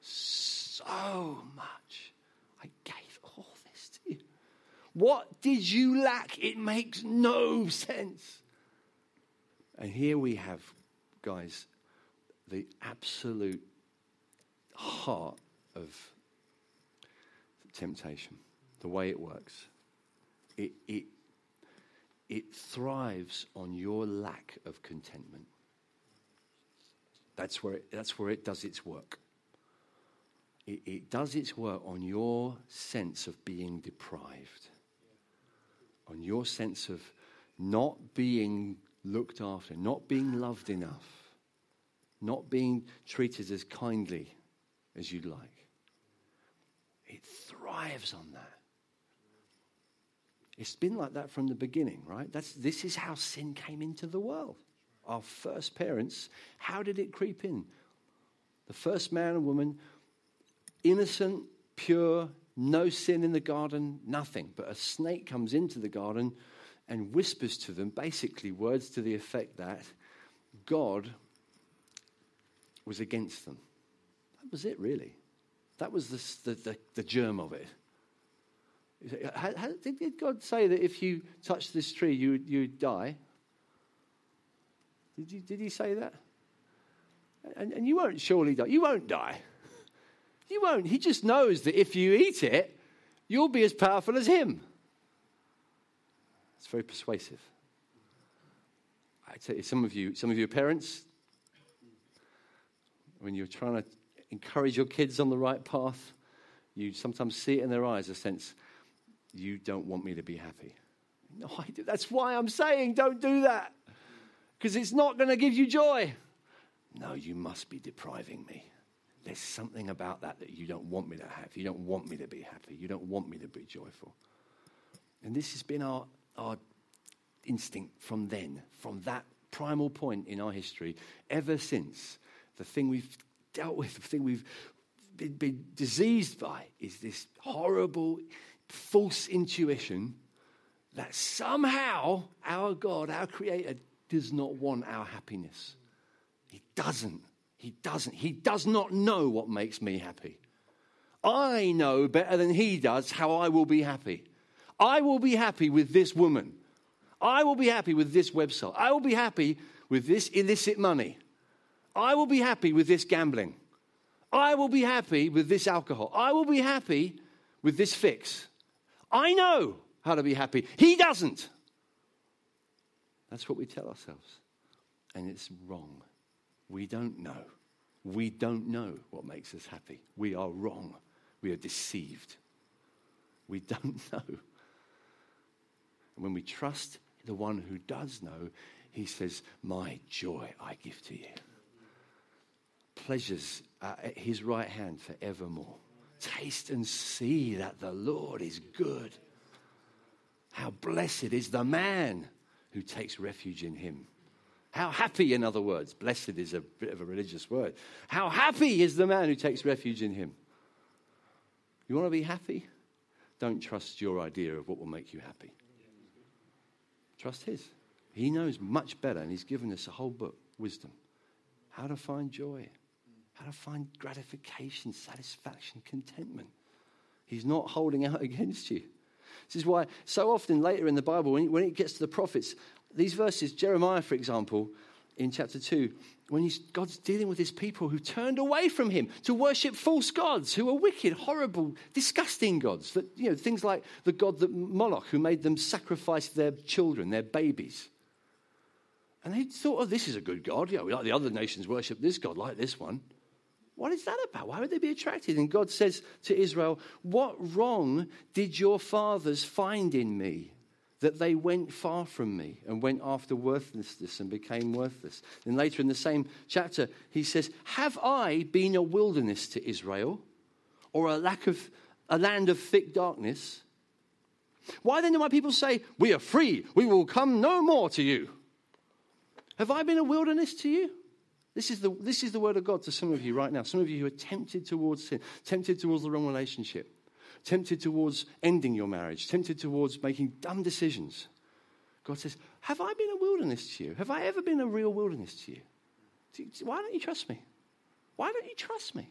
so much. I gave all this to you. What did you lack? It makes no sense. And here we have, guys, the absolute heart of temptation, the way it works. It, it, it thrives on your lack of contentment. That's where it, that's where it does its work. It, it does its work on your sense of being deprived, on your sense of not being looked after, not being loved enough, not being treated as kindly as you'd like. It thrives on that. It's been like that from the beginning, right? That's, this is how sin came into the world. Our first parents, how did it creep in? The first man and woman, innocent, pure, no sin in the garden, nothing. But a snake comes into the garden and whispers to them basically words to the effect that God was against them. That was it, really. That was the, the, the, the germ of it. How, how, did God say that if you touch this tree, you, you'd die? Did, you, did he say that? And, and you won't surely die. You won't die. You won't. He just knows that if you eat it, you'll be as powerful as him. It's very persuasive. I tell you, some of you, some of your parents, when you're trying to encourage your kids on the right path, you sometimes see it in their eyes a sense, you don't want me to be happy. No, I do. That's why I'm saying don't do that. Because it's not going to give you joy. No, you must be depriving me. There's something about that that you don't want me to have. You don't want me to be happy. You don't want me to be joyful. And this has been our, our instinct from then, from that primal point in our history, ever since. The thing we've dealt with, the thing we've been, been diseased by, is this horrible false intuition that somehow our God, our Creator, does not want our happiness. He doesn't. He doesn't. He does not know what makes me happy. I know better than He does how I will be happy. I will be happy with this woman. I will be happy with this website. I will be happy with this illicit money. I will be happy with this gambling. I will be happy with this alcohol. I will be happy with this fix. I know how to be happy. He doesn't. That's what we tell ourselves. And it's wrong. We don't know. We don't know what makes us happy. We are wrong. We are deceived. We don't know. And when we trust the one who does know, he says, My joy I give to you. Pleasures at his right hand forevermore. Taste and see that the Lord is good. How blessed is the man who takes refuge in him. How happy, in other words, blessed is a bit of a religious word. How happy is the man who takes refuge in him? You want to be happy? Don't trust your idea of what will make you happy. Trust his. He knows much better, and he's given us a whole book, wisdom, how to find joy, how to find gratification, satisfaction, contentment. He's not holding out against you. This is why so often later in the Bible, when it gets to the prophets, these verses, Jeremiah, for example, in chapter 2, when God's dealing with his people who turned away from him to worship false gods who are wicked, horrible, disgusting gods. That, you know, things like the god that Moloch, who made them sacrifice their children, their babies. And they thought, oh, this is a good God. Yeah, we like the other nations worship this God, like this one. What is that about? Why would they be attracted? And God says to Israel, What wrong did your fathers find in me that they went far from me and went after worthlessness and became worthless? Then later in the same chapter, he says, Have I been a wilderness to Israel or a lack of a land of thick darkness? Why then do my people say, We are free, we will come no more to you? Have I been a wilderness to you? This is, the, this is the word of God to some of you right now. Some of you who are tempted towards sin, tempted towards the wrong relationship, tempted towards ending your marriage, tempted towards making dumb decisions. God says, Have I been a wilderness to you? Have I ever been a real wilderness to you? Why don't you trust me? Why don't you trust me?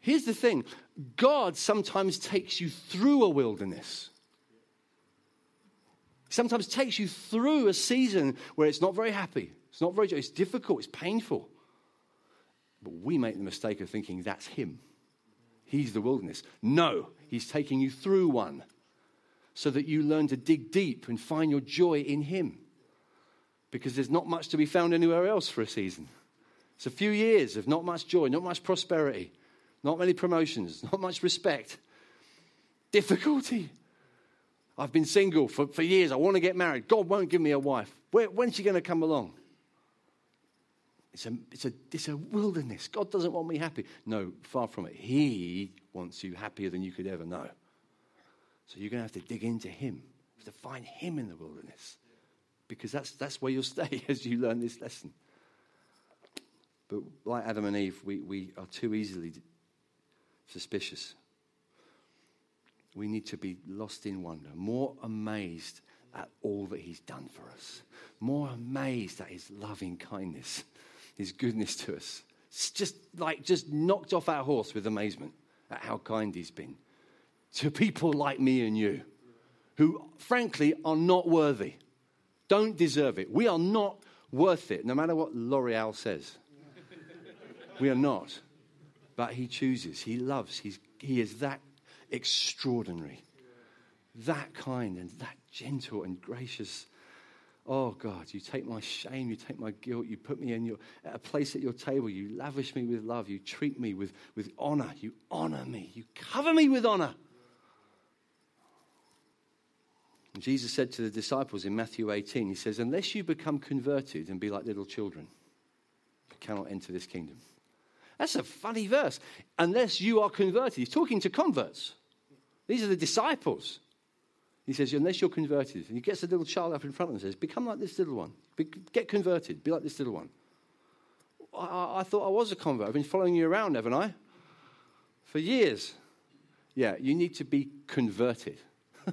Here's the thing God sometimes takes you through a wilderness. Sometimes takes you through a season where it's not very happy, it's not very, it's difficult, it's painful. But we make the mistake of thinking that's Him. He's the wilderness. No, He's taking you through one so that you learn to dig deep and find your joy in Him. Because there's not much to be found anywhere else for a season. It's a few years of not much joy, not much prosperity, not many promotions, not much respect, difficulty. I've been single for, for years. I want to get married. God won't give me a wife. Where, when's she going to come along? It's a, it's, a, it's a wilderness. God doesn't want me happy. No, far from it. He wants you happier than you could ever know. So you're going to have to dig into Him. To find Him in the wilderness. Because that's, that's where you'll stay as you learn this lesson. But like Adam and Eve, we, we are too easily suspicious. We need to be lost in wonder, more amazed at all that He's done for us, more amazed at His loving kindness, His goodness to us. It's just like just knocked off our horse with amazement at how kind He's been to people like me and you, who frankly are not worthy, don't deserve it. We are not worth it, no matter what L'Oreal says. we are not. But He chooses, He loves, he's, He is that extraordinary, that kind, and that gentle and gracious. Oh God, you take my shame, you take my guilt, you put me in your, at a place at your table, you lavish me with love, you treat me with, with honor, you honor me, you cover me with honor. And Jesus said to the disciples in Matthew 18, He says, Unless you become converted and be like little children, you cannot enter this kingdom. That's a funny verse. Unless you are converted. He's talking to converts. These are the disciples. He says, Unless you're converted. And he gets a little child up in front of him and says, Become like this little one. Be, get converted. Be like this little one. I, I thought I was a convert. I've been following you around, haven't I? For years. Yeah, you need to be converted.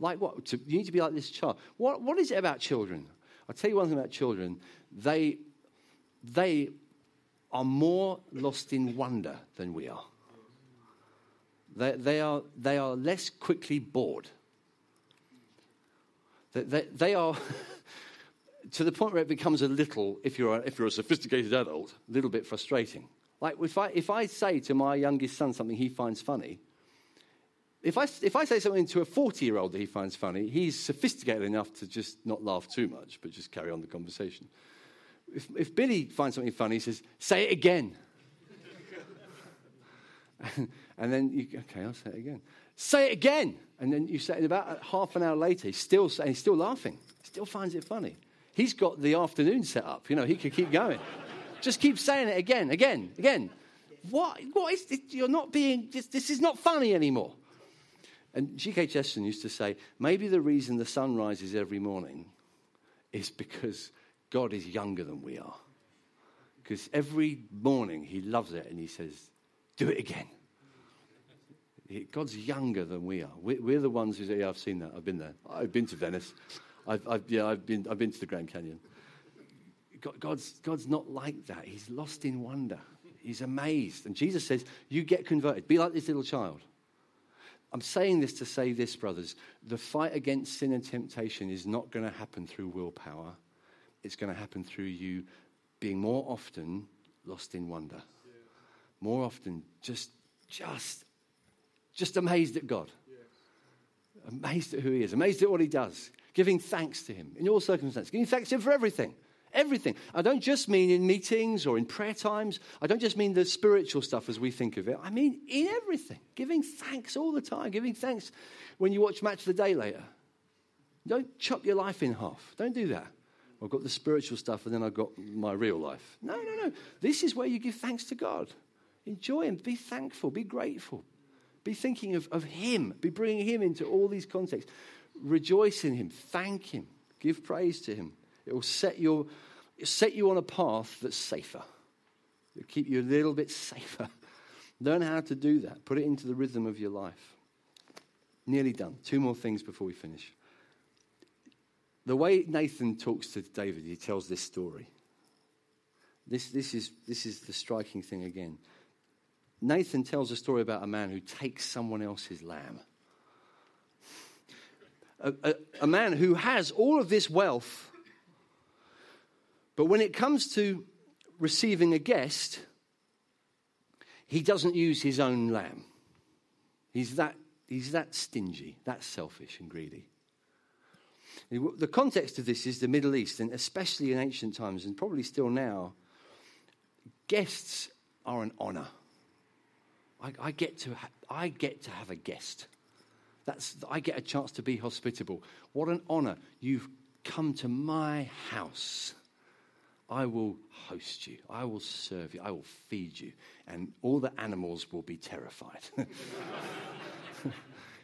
Like what? To, you need to be like this child. What, what is it about children? I'll tell you one thing about children. They, they are more lost in wonder than we are. They, they, are, they are less quickly bored. They, they, are to the point where it becomes a little, if you're a, if you're a sophisticated adult, a little bit frustrating. Like if I, if I say to my youngest son something he finds funny, if I, if I say something to a 40 year old that he finds funny, he's sophisticated enough to just not laugh too much, but just carry on the conversation. If, if Billy finds something funny, he says, Say it again. and, then, you, okay, I'll say it again. Say it again. And then you say it about half an hour later, he's still, he's still laughing. He still finds it funny. He's got the afternoon set up. You know, he could keep going. just keep saying it again, again, again. What? What is it? You're not being, this, this is not funny anymore. And G.K. Chesterton used to say, maybe the reason the sun rises every morning is because God is younger than we are. Because every morning he loves it and he says, do it again. God's younger than we are. We're the ones who say, yeah, I've seen that. I've been there. I've been to Venice. I've, I've, yeah, I've been, I've been to the Grand Canyon. God's, God's not like that. He's lost in wonder. He's amazed. And Jesus says, you get converted. Be like this little child. I'm saying this to say this, brothers. The fight against sin and temptation is not going to happen through willpower. It's going to happen through you being more often lost in wonder. More often just, just, just amazed at God. Amazed at who He is. Amazed at what He does. Giving thanks to Him in all circumstances. Giving thanks to Him for everything. Everything. I don't just mean in meetings or in prayer times. I don't just mean the spiritual stuff as we think of it. I mean in everything. Giving thanks all the time. Giving thanks when you watch Match of the Day later. Don't chop your life in half. Don't do that. I've got the spiritual stuff and then I've got my real life. No, no, no. This is where you give thanks to God. Enjoy Him. Be thankful. Be grateful. Be thinking of, of Him. Be bringing Him into all these contexts. Rejoice in Him. Thank Him. Give praise to him. It will set, your, set you on a path that's safer. It'll keep you a little bit safer. Learn how to do that. Put it into the rhythm of your life. Nearly done. Two more things before we finish. The way Nathan talks to David, he tells this story. This, this, is, this is the striking thing again. Nathan tells a story about a man who takes someone else's lamb. A, a, a, man who has all of this wealth, but when it comes to receiving a guest, he doesn't use his own lamb. He's that, he's that stingy, that selfish and greedy. The context of this is the Middle East, and especially in ancient times, and probably still now, guests are an honor. I, I get, to ha- I get to have a guest. That's, I get a chance to be hospitable. What an honor. You've come to my house. I will host you. I will serve you. I will feed you. And all the animals will be terrified.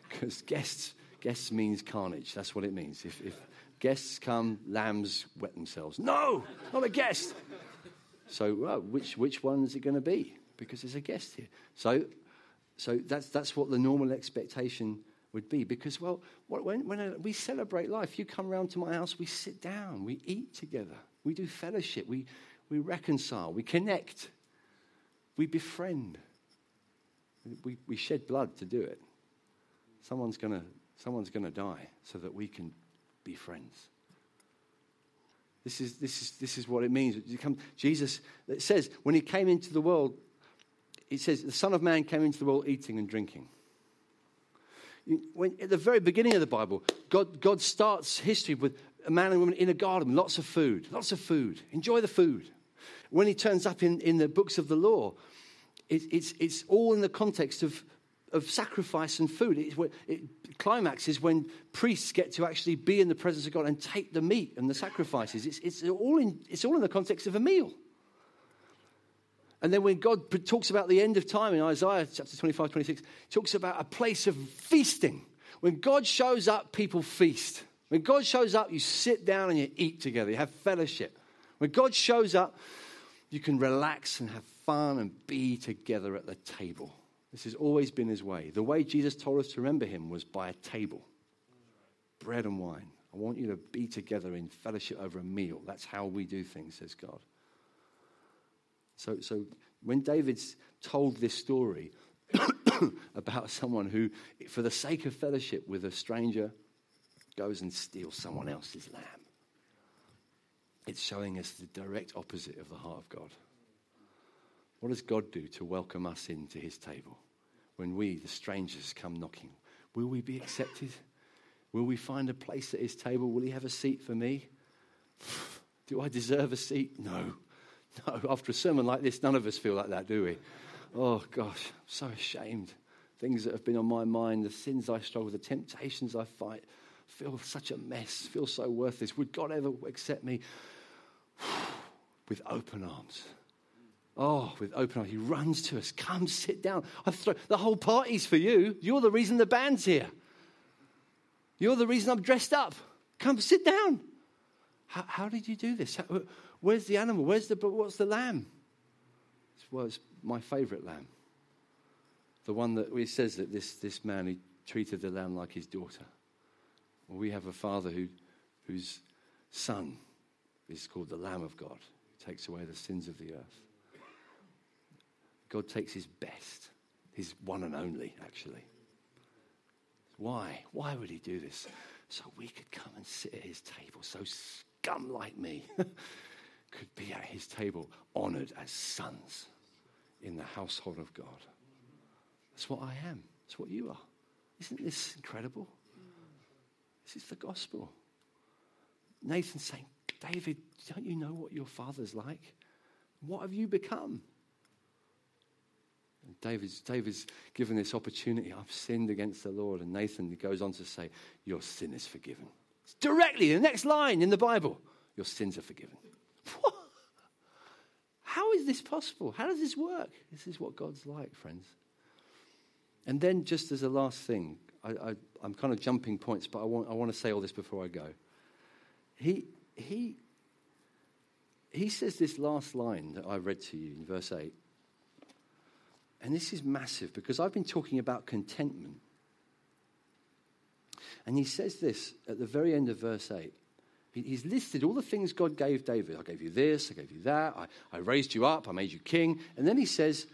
Because guests, guests means carnage. That's what it means. If, if guests come, lambs wet themselves. No, not a guest. So, which, which one is it going to be? Because there's a guest here. So, so that's, that's what the normal expectation would be. Because, well, when, when we celebrate life, you come around to my house, we sit down, we eat together, we do fellowship, we, we reconcile, we connect, we befriend. We, we shed blood to do it. Someone's going someone's going to die so that we can be friends. This is, this is, this is what it means. Jesus, it says, when he came into the world, it says, the Son of Man came into the world eating and drinking. When, at the very beginning of the Bible, God, God starts history with a man and woman in a garden, lots of food, lots of food. Enjoy the food. When he turns up in, in the books of the law, it, it's, it's all in the context of of sacrifice and food. It, it, climax is when priests get to actually be in the presence of God and take the meat and the sacrifices. It's, it's, all in, it's all in the context of a meal. And then when God talks about the end of time in Isaiah chapter 25, 26, talks about a place of feasting. When God shows up, people feast. When God shows up, you sit down and you eat together, you have fellowship. When God shows up, you can relax and have fun and be together at the table. This has always been his way. The way Jesus told us to remember him was by a table, bread and wine. I want you to be together in fellowship over a meal. That's how we do things, says God. So, so when David's told this story about someone who, for the sake of fellowship with a stranger, goes and steals someone else's lamb, it's showing us the direct opposite of the heart of God. What does God do to welcome us into his table? When we, the strangers, come knocking, will we be accepted? Will we find a place at his table? Will he have a seat for me? Do I deserve a seat? No. No, after a sermon like this, none of us feel like that, do we? Oh, gosh, I'm so ashamed. Things that have been on my mind, the sins I struggle the temptations I fight, feel such a mess, feel so worthless. Would God ever accept me? With open arms. Oh, with open arms, he runs to us. Come sit down. I throw, the whole party's for you. You're the reason the band's here. You're the reason I'm dressed up. Come sit down. How, how did you do this? How, where's the animal? Where's the what's the lamb? Well, it's my favorite lamb. The one that it says that this, this man he treated the lamb like his daughter. Well, we have a father who, whose son is called the Lamb of God, who takes away the sins of the earth. God takes his best, his one and only, actually. Why? Why would he do this? So we could come and sit at his table. So scum like me could be at his table, honored as sons in the household of God. That's what I am. That's what you are. Isn't this incredible? This is the gospel. Nathan's saying, David, don't you know what your father's like? What have you become? And David's, David's given this opportunity. I've sinned against the Lord. And Nathan goes on to say, Your sin is forgiven. It's directly the next line in the Bible. Your sins are forgiven. How is this possible? How does this work? This is what God's like, friends. And then, just as a last thing, I, am kind of jumping points, but I want, I want to say all this before I go. he, he, he says this last line that I read to you in verse 8. And this is massive because I've been talking about contentment. And he says this at the very end of verse 8. He's listed all the things God gave David. I gave you this, I gave you that, I, I raised you up, I made you king. And then he says,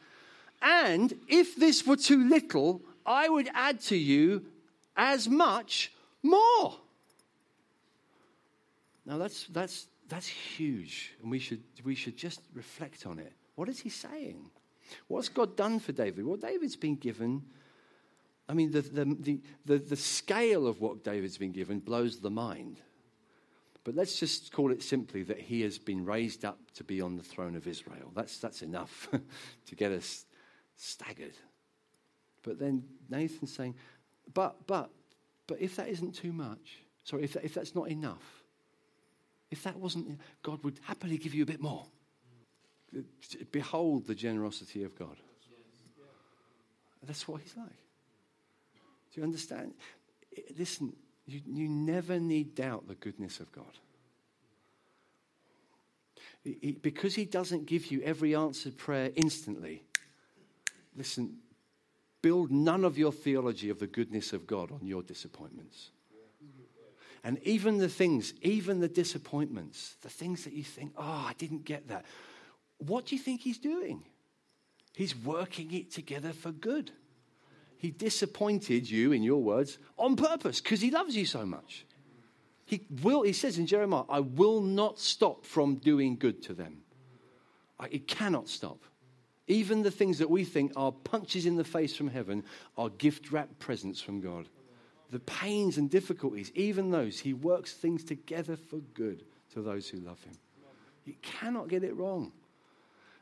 And if this were too little, I would add to you as much more. Now that's, that's, that's huge, and we should, we should just reflect on it. What is he saying? What's God done for David? Well, David's been given, I mean, the, the, the, the, the scale of what David's been given blows the mind. But let's just call it simply that he has been raised up to be on the throne of Israel. That's, that's enough to get us staggered. But then Nathan's saying, but, but, but if that isn't too much, sorry, if, if that's not enough, if that wasn't, God would happily give you a bit more. Behold the generosity of God. That's what He's like. Do you understand? Listen, you, you never need doubt the goodness of God. He, because He doesn't give you every answered prayer instantly, listen, build none of your theology of the goodness of God on your disappointments. And even the things, even the disappointments, the things that you think, oh, I didn't get that. What do you think he's doing? He's working it together for good. He disappointed you, in your words, on purpose because he loves you so much. He will, he says in Jeremiah, I will not stop from doing good to them. It cannot stop. Even the things that we think are punches in the face from heaven are gift wrapped presents from God the pains and difficulties, even those, he works things together for good to those who love him. You cannot get it wrong.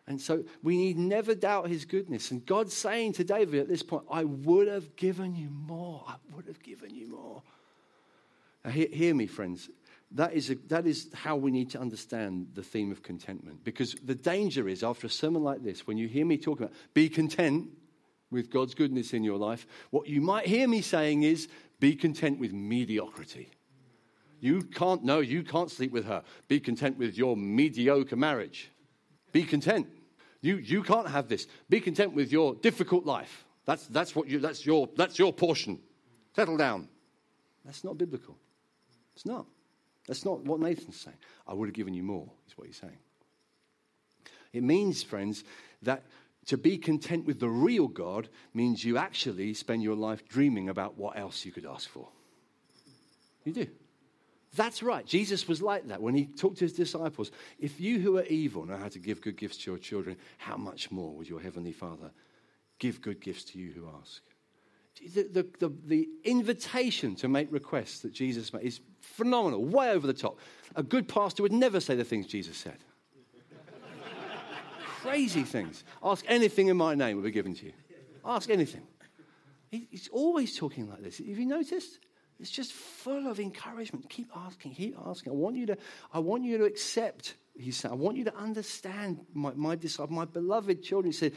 And so we need never doubt his goodness. And God's saying to David at this point, I would have given you more. I would have given you more. Now, hear, hear me, friends. That is, a, that is how we need to understand the theme of contentment. Because the danger is, after a sermon like this, when you hear me talking about be content with God's goodness in your life, what you might hear me saying is be content with mediocrity. You can't, no, you can't sleep with her. Be content with your mediocre marriage. Be content. You, you can't have this. Be content with your difficult life. That's, that's, what you, that's, your, that's your portion. Settle down. That's not biblical. It's not. That's not what Nathan's saying. I would have given you more, is what he's saying. It means, friends, that to be content with the real God means you actually spend your life dreaming about what else you could ask for. You do. That's right. Jesus was like that when he talked to his disciples. If you who are evil know how to give good gifts to your children, how much more would your heavenly Father give good gifts to you who ask? The, the, the, the invitation to make requests that Jesus made is phenomenal, way over the top. A good pastor would never say the things Jesus said crazy things. Ask anything in my name will be given to you. Ask anything. He's always talking like this. Have you noticed? It's just full of encouragement. Keep asking, keep asking. I want you to, I want you to accept, he said. I want you to understand my, my disciple, my beloved children. He said,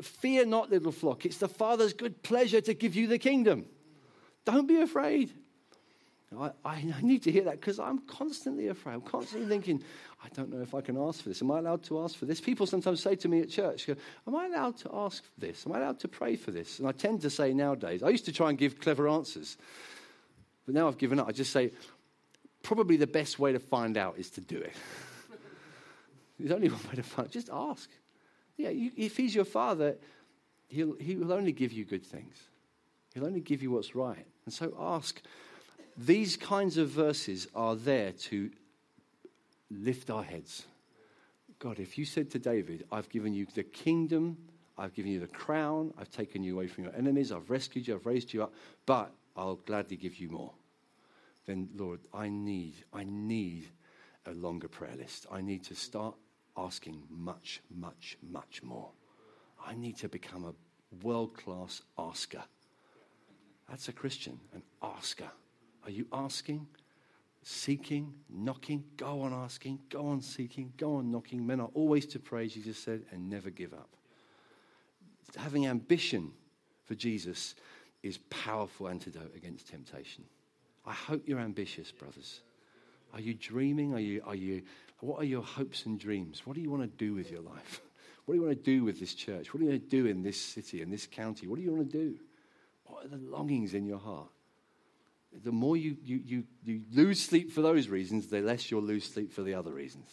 Fear not, little flock. It's the Father's good pleasure to give you the kingdom. Don't be afraid. I, I need to hear that because I'm constantly afraid. I'm constantly thinking, I don't know if I can ask for this. Am I allowed to ask for this? People sometimes say to me at church, Am I allowed to ask for this? Am I allowed to pray for this? And I tend to say nowadays, I used to try and give clever answers, but now I've given up. I just say, Probably the best way to find out is to do it. There's only one way to find out. Just ask. Yeah, you, if he's your father, he'll, he will only give you good things. He'll only give you what's right. And so ask. These kinds of verses are there to lift our heads. God, if you said to David, I've given you the kingdom, I've given you the crown, I've taken you away from your enemies, I've rescued you, I've raised you up, but I'll gladly give you more. Then, Lord, I need, I need a longer prayer list. I need to start asking much, much, much more. I need to become a world class asker. That's a Christian, an asker. Are you asking, seeking, knocking? Go on asking, go on seeking, go on knocking. Men are always to pray, Jesus said, and never give up. Having ambition for Jesus is powerful antidote against temptation. I hope you're ambitious, brothers. Are you dreaming? Are you, are you, what are your hopes and dreams? What do you want to do with your life? What do you want to do with this church? What do you want to do in this city, in this county? What do you want to do? What are the longings in your heart? The more you, you, you, you lose sleep for those reasons, the less you'll lose sleep for the other reasons.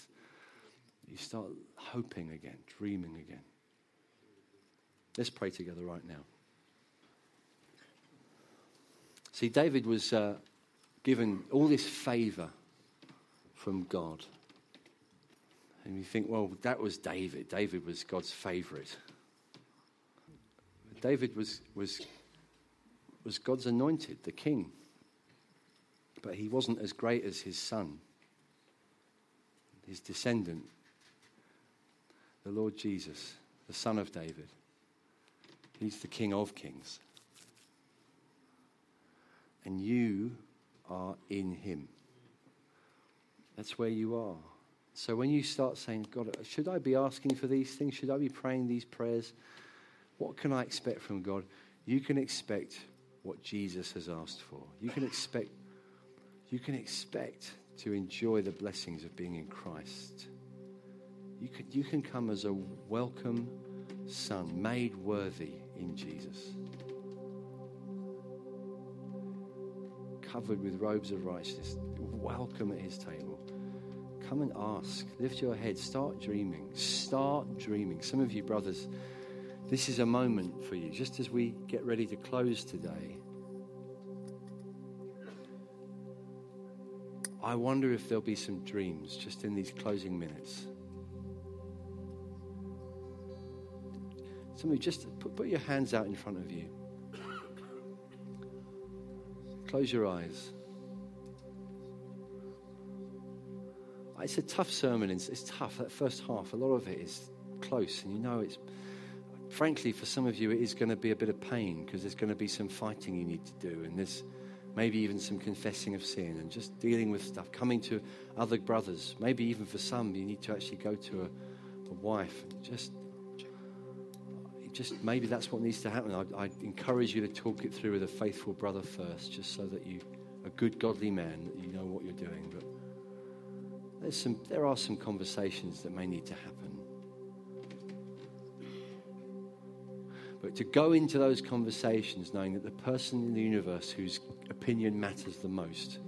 You start hoping again, dreaming again. Let's pray together right now. See, David was uh, given all this favor from God. And you think, well, that was David. David was God's favorite. David was, was, was God's anointed, the king. But he wasn't as great as his son, his descendant, the Lord Jesus, the son of David. He's the king of kings. And you are in him. That's where you are. So when you start saying, God, should I be asking for these things? Should I be praying these prayers? What can I expect from God? You can expect what Jesus has asked for. You can expect, you can expect to enjoy the blessings of being in Christ. You can, you can come as a welcome son, made worthy in Jesus. Covered with robes of righteousness, welcome at his table. Come and ask. Lift your head. Start dreaming. Start dreaming. Some of you, brothers, this is a moment for you, just as we get ready to close today. I wonder if there'll be some dreams just in these closing minutes. Some of you, just put, put your hands out in front of you. Close your eyes. It's a tough sermon. It's, it's tough. That first half, a lot of it is close, and you know it's. Frankly, for some of you, it is going to be a bit of pain because there's going to be some fighting you need to do, and there's maybe even some confessing of sin and just dealing with stuff, coming to other brothers. Maybe even for some, you need to actually go to a, a wife. Just, just maybe that's what needs to happen. I, I encourage you to talk it through with a faithful brother first, just so that you, a good godly man, that you know what you're doing. But there's some, there are some conversations that may need to happen. But to go into those conversations knowing that the person in the universe whose opinion matters the most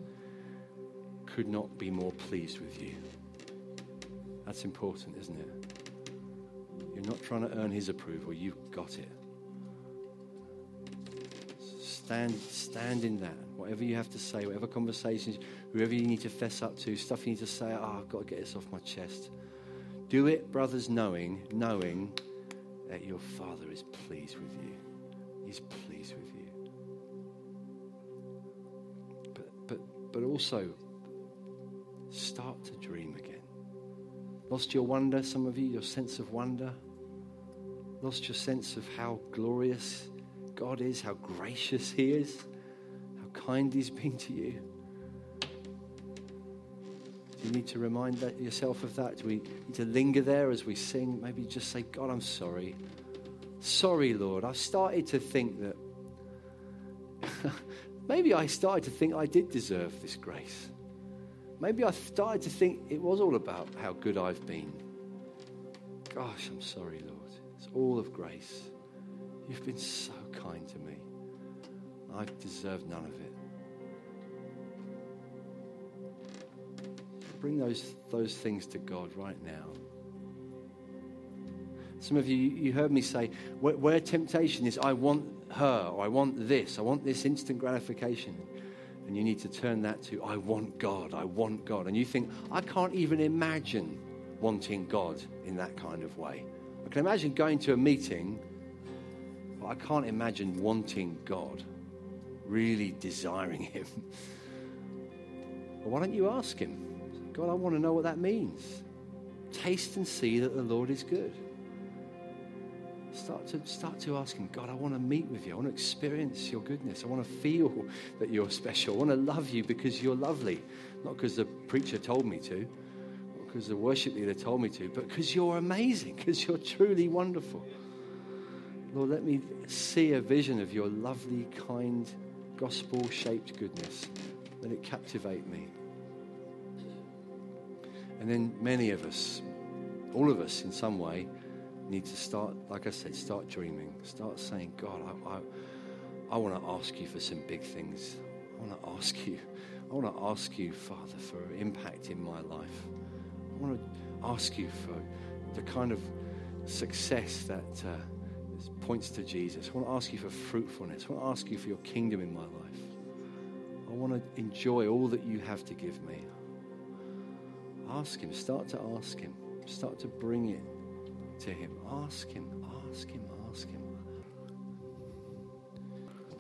could not be more pleased with you. That's important, isn't it? You're not trying to earn his approval, you've got it. Stand, stand in that. Whatever you have to say, whatever conversations, whoever you need to fess up to, stuff you need to say, oh, I've got to get this off my chest. Do it, brothers, knowing, knowing that your Father is pleased with you. He's pleased with you. But, but, but also, start to dream again. Lost your wonder, some of you, your sense of wonder. Lost your sense of how glorious God is, how gracious He is, how kind He's been to you. Do you need to remind that, yourself of that? Do we need to linger there as we sing? Maybe just say, God, I'm sorry. Sorry, Lord. I've started to think that. maybe I started to think I did deserve this grace. Maybe I started to think it was all about how good I've been. Gosh, I'm sorry, Lord. It's all of grace. You've been so kind to me. I deserve none of it. Bring those, those things to God right now. Some of you, you heard me say, where, where temptation is, I want her, or I want this, I want this instant gratification. And you need to turn that to, I want God, I want God. And you think, I can't even imagine wanting God in that kind of way. Can imagine going to a meeting but I can't imagine wanting God, really desiring Him. Why don't you ask Him? God, I want to know what that means. Taste and see that the Lord is good. Start to, start to ask Him, God, I want to meet with you. I want to experience your goodness. I want to feel that you're special. I want to love you because you're lovely. Not because the preacher told me to, because the worship leader told me to, but because you're amazing, because you're truly wonderful. Lord, let me see a vision of your lovely, kind, gospel shaped goodness. Let it captivate me. And then many of us, all of us in some way, need to start, like I said, start dreaming. Start saying, God, I, I, I want to ask you for some big things. I want to ask you. I want to ask you, Father, for impact in my life. I want to ask you for the kind of success that uh, points to Jesus. I want to ask you for fruitfulness. I want to ask you for your kingdom in my life. I want to enjoy all that you have to give me. Ask Him. Start to ask Him. Start to bring it to Him. Ask Him. Ask Him. Ask Him.